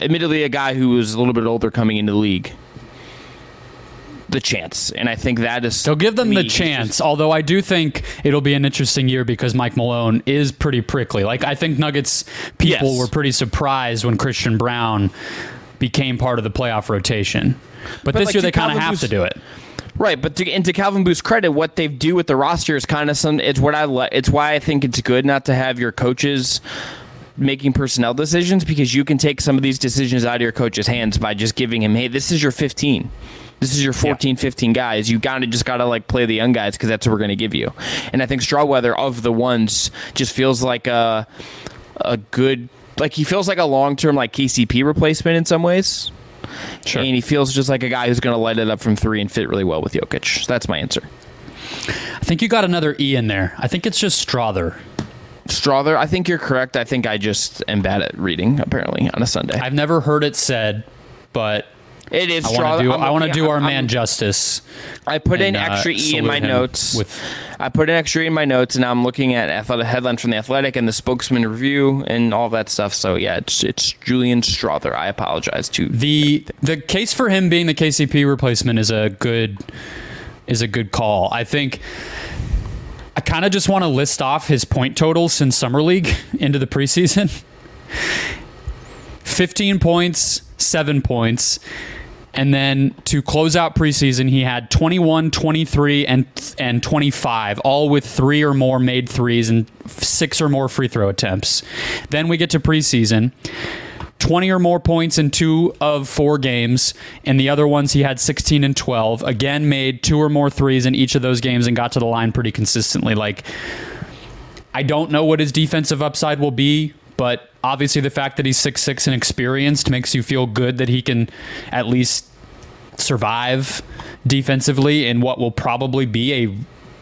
admittedly, a guy who is a little bit older coming into the league, the chance. And I think that is. They'll give them me, the chance, although I do think it'll be an interesting year because Mike Malone is pretty prickly. Like, I think Nuggets people Yes. were pretty surprised when Christian Braun became part of the playoff rotation. But, But, this like, year they kind of have to do it. Right, but to, and to Calvin Booth's credit, what they do with the roster is kind of some. It's what I. li- It's why I think it's good not to have your coaches making personnel decisions because you can take some of these decisions out of your coach's hands by just giving him, hey, this is your 15. This is your 14, 15 guys. You gotta just gotta like play the young guys because that's what we're gonna give you. And I think Strawweather of the ones just feels like a a good like he feels like a long term like KCP replacement in some ways. Sure. And he feels just like a guy who's going to light it up from three and fit really well with Jokic. So that's my answer. I think you got another E in there. I think it's just Strother. Strawther, I think you're correct. I think I just am bad at reading, apparently, on a Sunday. I've never heard it said, but it is I want to do. I'm I want to do our I'm- man justice. I put and, uh, extra E in my notes. with- I put an extra E in my notes, and I'm looking at athletic headline from the Athletic and the Spokesman Review and all that stuff. So yeah, it's it's Julian Strawther. I apologize to The the case for him being the KCP replacement is a good is a good call. I think I kind of just want to list off his point totals since summer league into the preseason. 15 points, 7 points. And then to close out preseason, he had 21, 23, and and 25, all with three or more made threes and six or more free throw attempts. Then we get to preseason. 20 or more points in two of four games. and the other ones, he had 16 and 12. Again, made two or more threes in each of those games and got to the line pretty consistently. Like, I don't know what his defensive upside will be, but obviously the fact that he's 6'6 and experienced makes you feel good that he can at least survive defensively in what will probably be a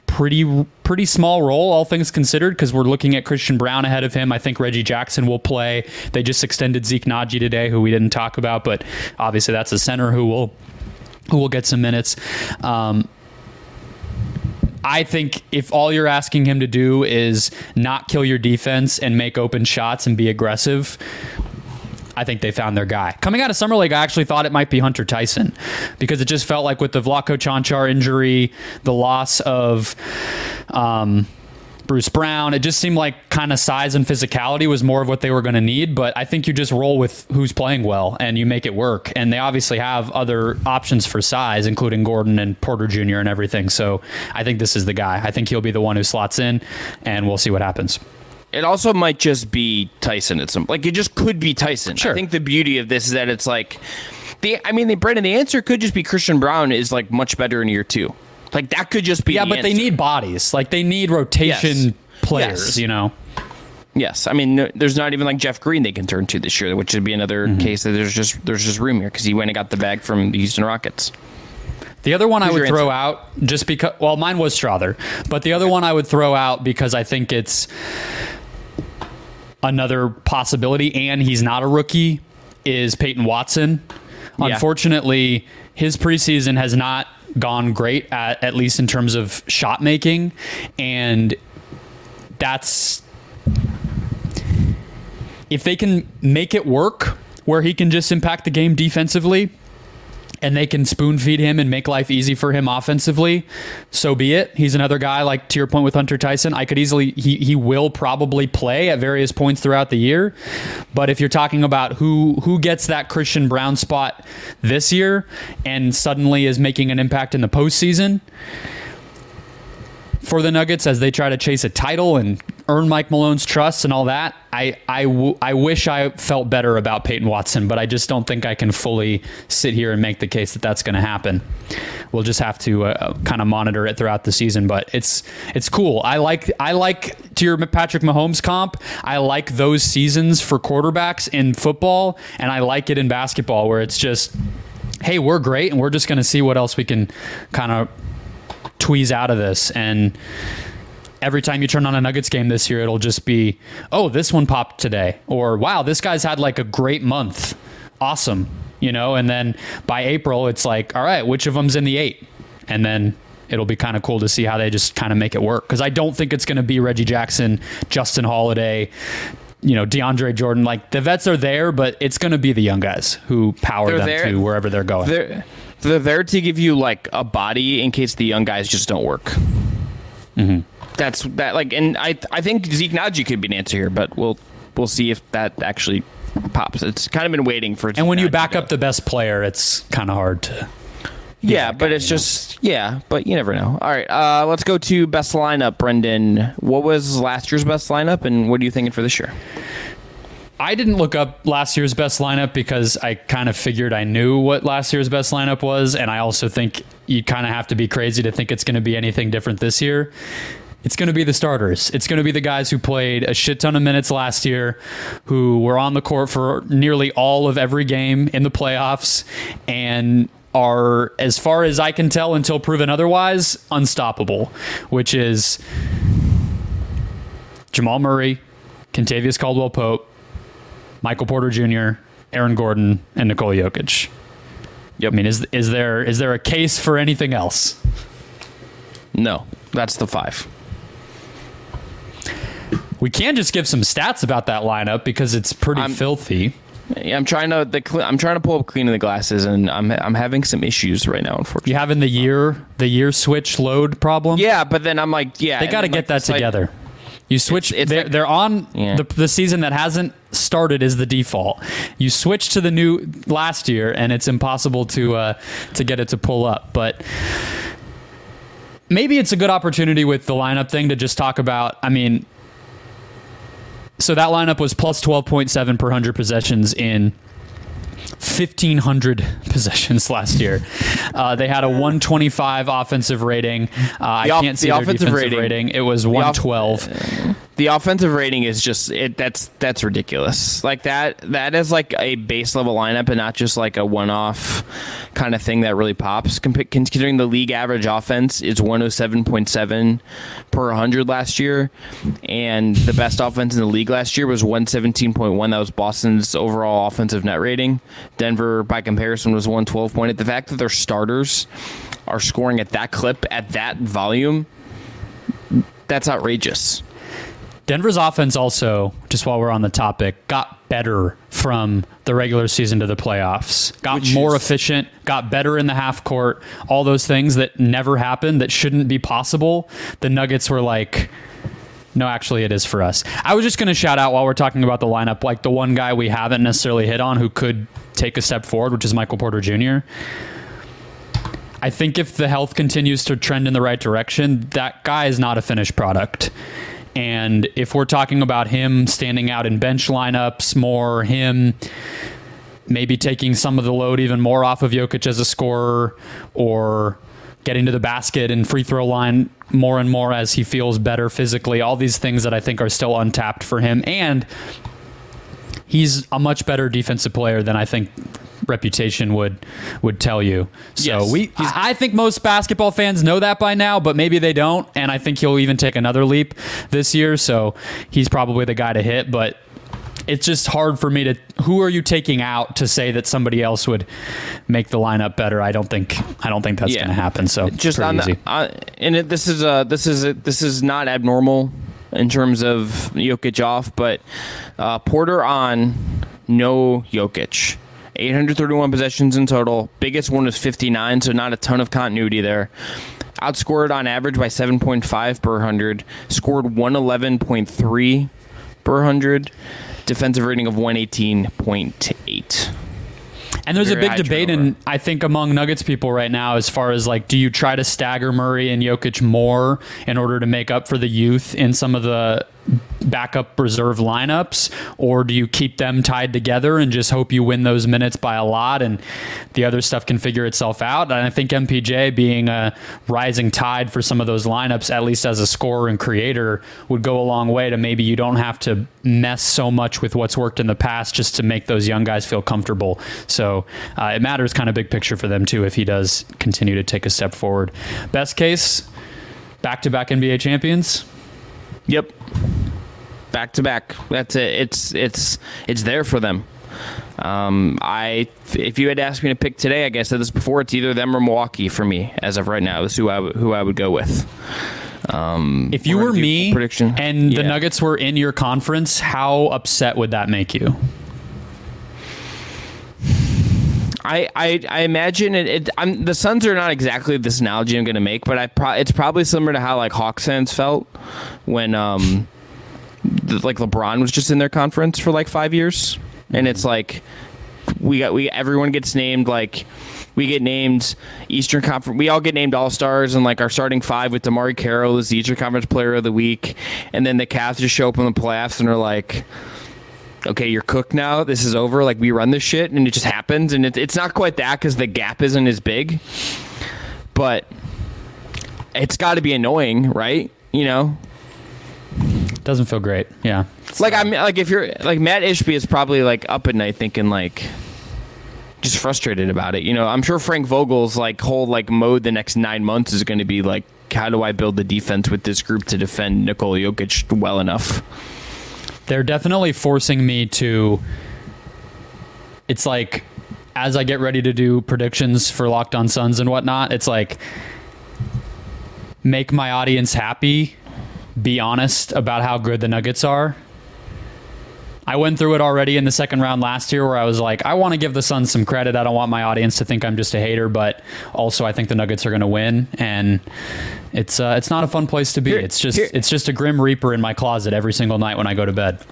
pretty pretty small role all things considered because we're looking at Christian Braun ahead of him. I think Reggie Jackson will play. They just extended Zeke Nnaji today who we didn't talk about, but obviously that's a center who will who will get some minutes. Um, I think if all you're asking him to do is not kill your defense and make open shots and be aggressive, I think they found their guy. Coming out of Summer League, I actually thought it might be Hunter Tyson because it just felt like with the Vlatko Cancar injury, the loss of um, Bruce Brown, it just seemed like kind of size and physicality was more of what they were going to need. But I think you just roll with who's playing well and you make it work. And they obviously have other options for size, including Gordon and Porter Jr. and everything. So I think this is the guy. I think he'll be the one who slots in, and we'll see what happens. It also might just be Tyson at some like it just could be Tyson. Sure. I think the beauty of this is that it's like the I mean the Brendon the answer could just be Christian Braun is like much better in year two. Like that could just be Yeah, the but they need bodies. Like they need rotation Yes. players, Yes. you know. Yes, I mean no, there's not even like Jeff Green they can turn to this year, which would be another Mm-hmm. case that there's just there's just room here because he went and got the bag from the Houston Rockets. The other one I would throw answer? out just because well, mine was Strawther, but the other one I would throw out because I think it's another possibility, and he's not a rookie, is Peyton Watson. Yeah. Unfortunately, his preseason has not gone great at at least in terms of shot making, and that's if they can make it work where he can just impact the game defensively and they can spoon feed him and make life easy for him offensively, so be it. He's another guy like to your point with Hunter Tyson. I could easily he he will probably play at various points throughout the year. But if you're talking about who who gets that Christian Braun spot this year and suddenly is making an impact in the postseason, for the Nuggets as they try to chase a title and earn Mike Malone's trust and all that. I I, w- I wish I felt better about Peyton Watson, but I just don't think I can fully sit here and make the case that that's going to happen. We'll just have to uh, kind of monitor it throughout the season, but it's it's cool. I like I like to your Patrick Mahomes comp. I like those seasons for quarterbacks in football, and I like it in basketball where it's just hey, we're great, and we're just going to see what else we can kind of tweeze out of this. And every time you turn on a Nuggets game this year, it'll just be, oh, this one popped today, or wow, this guy's had like a great month, awesome, you know. And then by April, it's like, all right, which of them's in the eight, and then. It'll be kind of cool to see how they just kind of make it work because I don't think it's going to be Reggie Jackson, Justin Holiday, you know, DeAndre Jordan. Like the vets are there, but it's going to be the young guys who power They're them there. to wherever they're going. They're they're there to give you like a body in case the young guys just don't work. Mm-hmm. That's that like, and I I think Zeke Nnaji could be an answer here, but we'll we'll see if that actually pops. It's kind of been waiting for. and when you back up the best player, it's kind of hard to. yeah, but it's just yeah, but you never know. All right, uh, let's go to best lineup, Brendon. What was last year's best lineup, and what are you thinking for this year? I didn't look up last year's best lineup because I kind of figured I knew what last year's best lineup was, and I also think you kind of have to be crazy to think it's going to be anything different this year. It's going to be the starters. It's going to be the guys who played a shit ton of minutes last year, who were on the court for nearly all of every game in the playoffs, and are, as far as I can tell until proven otherwise, unstoppable, which is Jamal Murray, Kentavious Caldwell Pope, Michael Porter Jr., Aaron Gordon, and Nikola Jokic. Yep. I mean, is is there is there a case for anything else? No, that's the five. We can just give some stats about that lineup because it's pretty I'm- filthy. I'm trying to the I'm trying to pull up cleaning the glasses, and I'm I'm having some issues right now, unfortunately. You having the year the year switch load problem? Yeah, but then I'm like, yeah, they got to get like, that it's like- together. you switch. it's they're, like- they're on Yeah. the, the season that hasn't started is the default. You switch to the new last year, and it's impossible to uh, to get it to pull up. But maybe it's a good opportunity with the lineup thing to just talk about. I mean, so that lineup was plus twelve point seven per hundred possessions in 1,500 possessions last year. Uh, they had a 125 offensive rating. Uh, I off- can't see the their offensive rating- rating. It was off- 112. The offensive rating is just it that's that's ridiculous. Like that that is like a base level lineup and not just like a one-off kind of thing that really pops. Considering the league average offense is 107.7 per 100 last year and the best offense in the league last year was 117.1 that was boston's overall offensive net rating. Denver by comparison was 112.8 the fact that their starters are scoring at that clip at that volume that's outrageous Denver's offense also, just while we're on the topic, got better from the regular season to the playoffs. Got Which more is- efficient, got better in the half court, all those things that never happened, that shouldn't be possible. The Nuggets were like, no, actually, it is for us. I was just going to shout out while we're talking about the lineup, like the one guy we haven't necessarily hit on who could take a step forward, which is Michael Porter Jr. I think if the health continues to trend in the right direction, that guy is not a finished product. And if we're talking about him standing out in bench lineups more, him maybe taking some of the load even more off of Jokic as a scorer, or getting to the basket and free throw line more and more as he feels better physically, all these things that I think are still untapped for him. And he's a much better defensive player than I think reputation would would tell you. So Yes. we I I think most basketball fans know that by now, but maybe they don't and I think he'll even take another leap this year, so he's probably the guy to hit, but it's just hard for me to. Who are you taking out to say that somebody else would make the lineup better? I don't think. I don't think that's Yeah. going to happen. So just on easy. the, uh, and it, this is uh this is this is not abnormal in terms of Jokic off, but uh, Porter on no Jokic. 831 possessions in total. Biggest one was 59, so not a ton of continuity there. Outscored on average by 7.5 per 100. Scored 111.3 per 100. Defensive rating of 118.8. And there's a big debate, and I think among Nuggets people right now, as far as like, do you try to stagger Murray and Jokic more in order to make up for the youth in some of the backup reserve lineups, or do you keep them tied together and just hope you win those minutes by a lot, and the other stuff can figure itself out? And I think MPJ being a rising tide for some of those lineups, at least as a scorer and creator, would go a long way to maybe you don't have to mess so much with what's worked in the past just to make those young guys feel comfortable. So uh, it matters kind of big picture for them too if he does continue to take a step forward. Best case, back to back NBA champions. Yep. Back to back. That's it. It's it's it's there for them. Um, I if you had asked me to pick today, I guess I said this before. It's either them or Milwaukee for me as of right now. This is who I who I would go with. Um, If you We're were me prediction. and the Nuggets were in your conference, how upset would that make you? I, I, I imagine it. it I'm, the Suns are not exactly this analogy I'm going to make, but I pro, it's probably similar to how like Hawks fans felt when um the, like LeBron was just in their conference for like five years, and it's like we got we everyone gets named like we get named Eastern Conference. We all get named All Stars, and like our starting five with DeMarre Carroll is the Eastern Conference Player of the Week, and then the Cavs just show up in the playoffs and are like okay, you're cooked now. This is over. Like we run this shit, and it just happens. And it, it's not quite that because the gap isn't as big, but it's got to be annoying, right? You know, Doesn't feel great. Yeah. like I'm like if you're like Mat Ishbia is probably like up at night thinking like. Just frustrated about it, you know. I'm sure Frank Vogel's like whole like mode the next nine months is going to be like, how do I build the defense with this group to defend Nikola Jokic well enough? They're definitely forcing me to. It's like, as I get ready to do predictions for Locked On Suns and whatnot, it's like, make my audience happy, be honest about how good the Nuggets are. I went through it already in the second round last year where I was like, I want to give the Suns some credit. I don't want my audience to think I'm just a hater, but also I think the Nuggets are going to win. And it's uh, it's not a fun place to be. Here- it's just here- it's just a grim reaper in my closet every single night when I go to bed.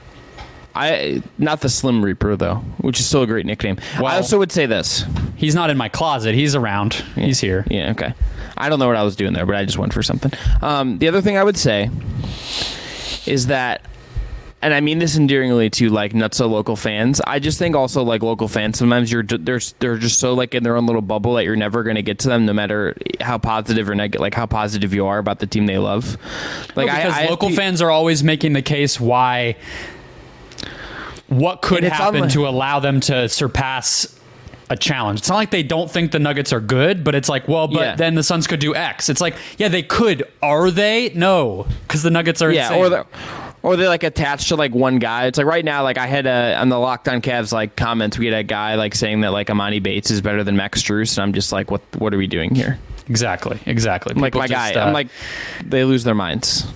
I not the Slim Reaper though, which is still a great nickname. I also would say this. He's not in my closet. He's around. He's here. Yeah, okay. I don't know what I was doing there, but I just went for something. Um, the other thing I would say is that, and I mean this endearingly to like nutso local fans. I just think also like local fans sometimes you're they're they're just so like in their own little bubble that you're never going to get to them, no matter how positive or negative, like how positive you are about the team they love. Like No, because I, local fans are always making the case why what could And it's on happen the- to allow them to surpass a challenge. It's not like they don't think the Nuggets are good, but it's like, well, but Yeah. then the Suns could do X. It's like, yeah, they could. Are they? No, because the Nuggets are yeah, insane. or they're or they're like attached to like one guy. It's like right now, like I had a on the Locked On Cavs like comments, we had a guy like saying that like Emoni Bates is better than Max Strus, and I'm just like, what what are we doing here? exactly, exactly. Like my just, guy, uh, I'm like they lose their minds.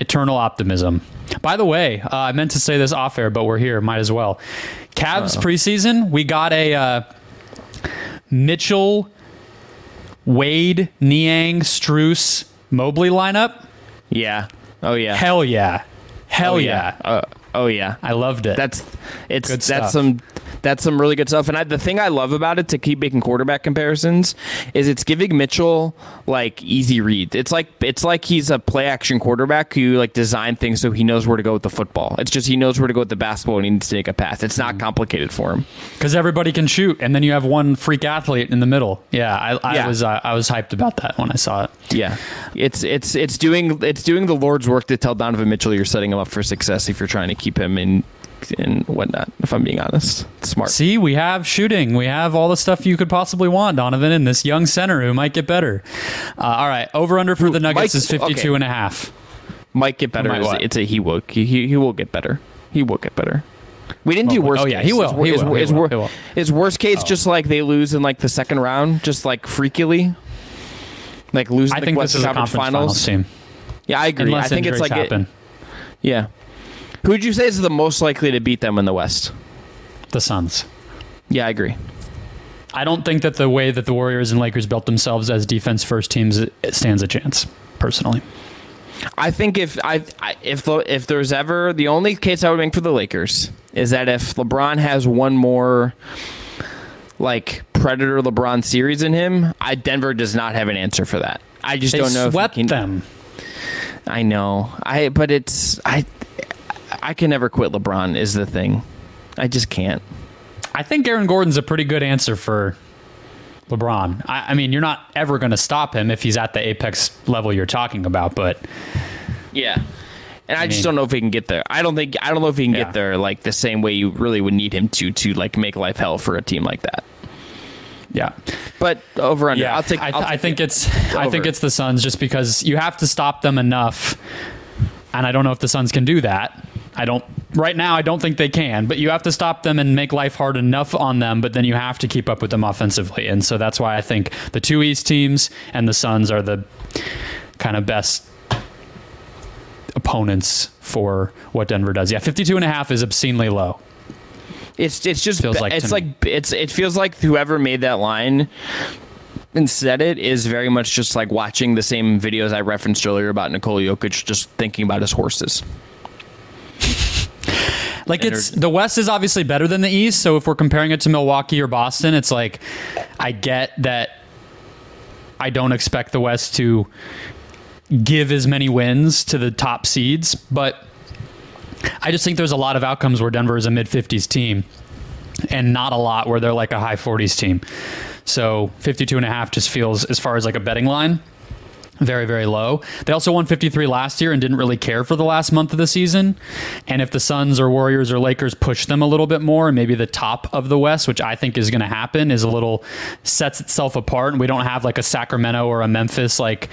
eternal optimism. By the way, uh, I meant to say this off air, but we're here. Might as well. Cavs preseason, we got a uh, Mitchell, Wade, Niang, Strus, Mobley lineup. Yeah. Oh yeah. Hell yeah. Hell oh, yeah. Uh, oh yeah. I loved it. That's it's that's some that's some really good stuff. And I, the thing I love about it to keep making quarterback comparisons is it's giving Mitchell like easy reads. It's like it's like he's a play action quarterback who like design things so he knows where to go with the football. It's just he knows where to go with the basketball and he needs to take a pass. It's Mm-hmm. not complicated for him. because everybody can shoot, and then you have one freak athlete in the middle. Yeah, I, I Yeah. was uh, I was hyped about that when I saw it. Yeah, it's it's it's doing it's doing the Lord's work to tell Donovan Mitchell you're setting him up for success if you're trying to keep him in and whatnot. If I'm being honest, it's smart. See, we have shooting. We have all the stuff you could possibly want, Donovan, and this young center who might get better. Uh, all right, over under for the Nuggets Mike- is 52 okay. and a half. Might get better. Might It's- what? It's a he will he, he will get better. He will get better. We didn't do Oh, worst. oh, yeah, case. he will, Is, he is, will, is, he will. is worst case just like they lose in like the second round, just like freakily, like losing I the think this Western is a Conference, conference finals. finals, team. Yeah, I agree. Unless I think it's like it- yeah. Who would you say is the most likely to beat them in the West? the Suns. Yeah, I agree. I don't think that the way that the Warriors and Lakers built themselves as defense first teams stands a chance. Personally, I think if I, I if if there's ever the only case I would make for the Lakers is that if LeBron has one more like predator LeBron series in him, I Denver does not have an answer for that. I just they don't know swept if can, them. I know. I but it's I I can never quit LeBron is the thing. I just can't. I think Aaron Gordon's a pretty good answer for LeBron. I, I mean, you're not ever going to stop him if he's at the apex level you're talking about, but Yeah. And I, just mean- don't know if he can get there. I don't think I don't know if he can Yeah. get there like the same way you really would need him to to like make life hell for a team like that. yeah. But over under. Yeah, I'll take I, I'll I take think it. it's I think it's the Suns just because you have to stop them enough, and I don't know if the Suns can do that. I don't right now. I don't think they can, but you have to stop them and make life hard enough on them. But then you have to keep up with them offensively, and so that's why I think the two East teams and the Suns are the kind of best opponents for what Denver does. Yeah, 52 and a half is obscenely low. It's it's just Feels like it's like me. it's it feels like whoever made that line and said it is very much just like watching the same videos I referenced earlier about Nikola Jokic just thinking about his horses. Like it's the West is obviously better than the East, so if we're comparing it to Milwaukee or Boston, it's like I get that I don't expect the West to give as many wins to the top seeds, but I just think there's a lot of outcomes where Denver is a mid 50s team and not a lot where they're like a high 40s team. So 52 and a half just feels as far as like a betting line very very low. They also won 53 last year and didn't really care for the last month of the season. And if the Suns or Warriors or Lakers push them a little bit more, and maybe the top of the West, which I think is going to happen, is a little sets itself apart, and we don't have like a Sacramento or a Memphis like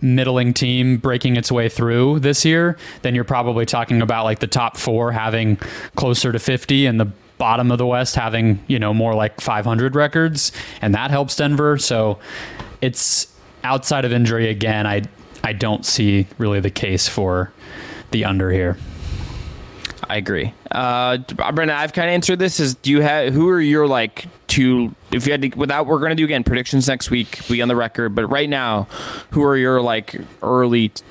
middling team breaking its way through this year, then you're probably talking about like the top four having closer to 50 and the bottom of the West having, you know, more like 500 records. And that helps Denver. So it's outside of injury again. I, I don't see really the case for the under here. I agree. Uh, Brendon, I've kind of answered this. Is do you have who are your like two? If you had to, without, we're going to do again predictions next week. Be on the record, but right now, who are your like early t-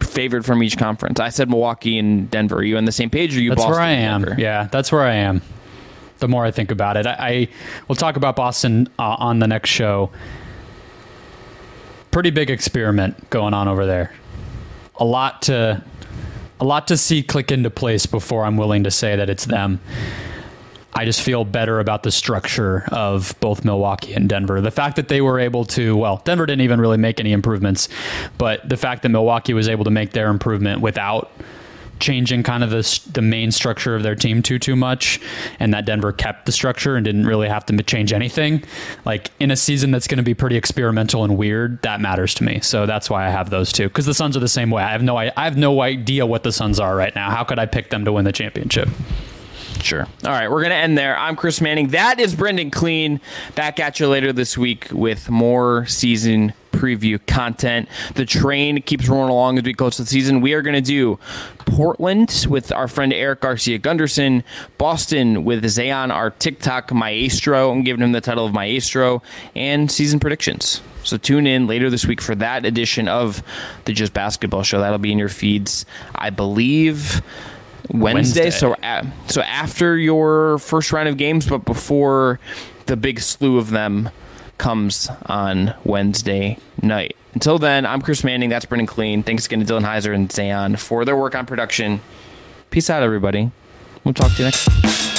favorite from each conference? I said Milwaukee and Denver. Are you on the same page? Or are you That's Boston where I am. Yeah, that's where I am. The more I think about it, I, I we'll talk about Boston uh, on the next show. Pretty big experiment going on over there. A lot to a lot to see click into place before I'm willing to say that it's them. I just feel better about the structure of both Milwaukee and Denver. The fact that they were able to, well, Denver didn't even really make any improvements, but the fact that Milwaukee was able to make their improvement without changing kind of the the main structure of their team too too much, and that Denver kept the structure and didn't really have to change anything. Like in a season that's going to be pretty experimental and weird, that matters to me. So that's why I have those two. Because the Suns are the same way. I have no I have no idea what the Suns are right now. How could I pick them to win the championship? Sure. All right, we're going to end there. I'm Chris Manning. That is Brendon Kleen. Back at you later this week with more season preview content. The train keeps rolling along as we close the season. We are going to do Portland with our friend Eric Garcia Gunderson, Boston with Zayon, our TikTok maestro. I'm giving him the title of maestro, and season predictions. So tune in later this week for that edition of the Just Basketball Show. That'll be in your feeds, I believe. Wednesday. Wednesday. So a- so after your first round of games, but before the big slew of them comes on Wednesday night. Until then, I'm Chris Manning. That's Brendon Kleen. Thanks again to Dylan Heiser and Zayon for their work on production. Peace out, everybody. We'll talk to you next.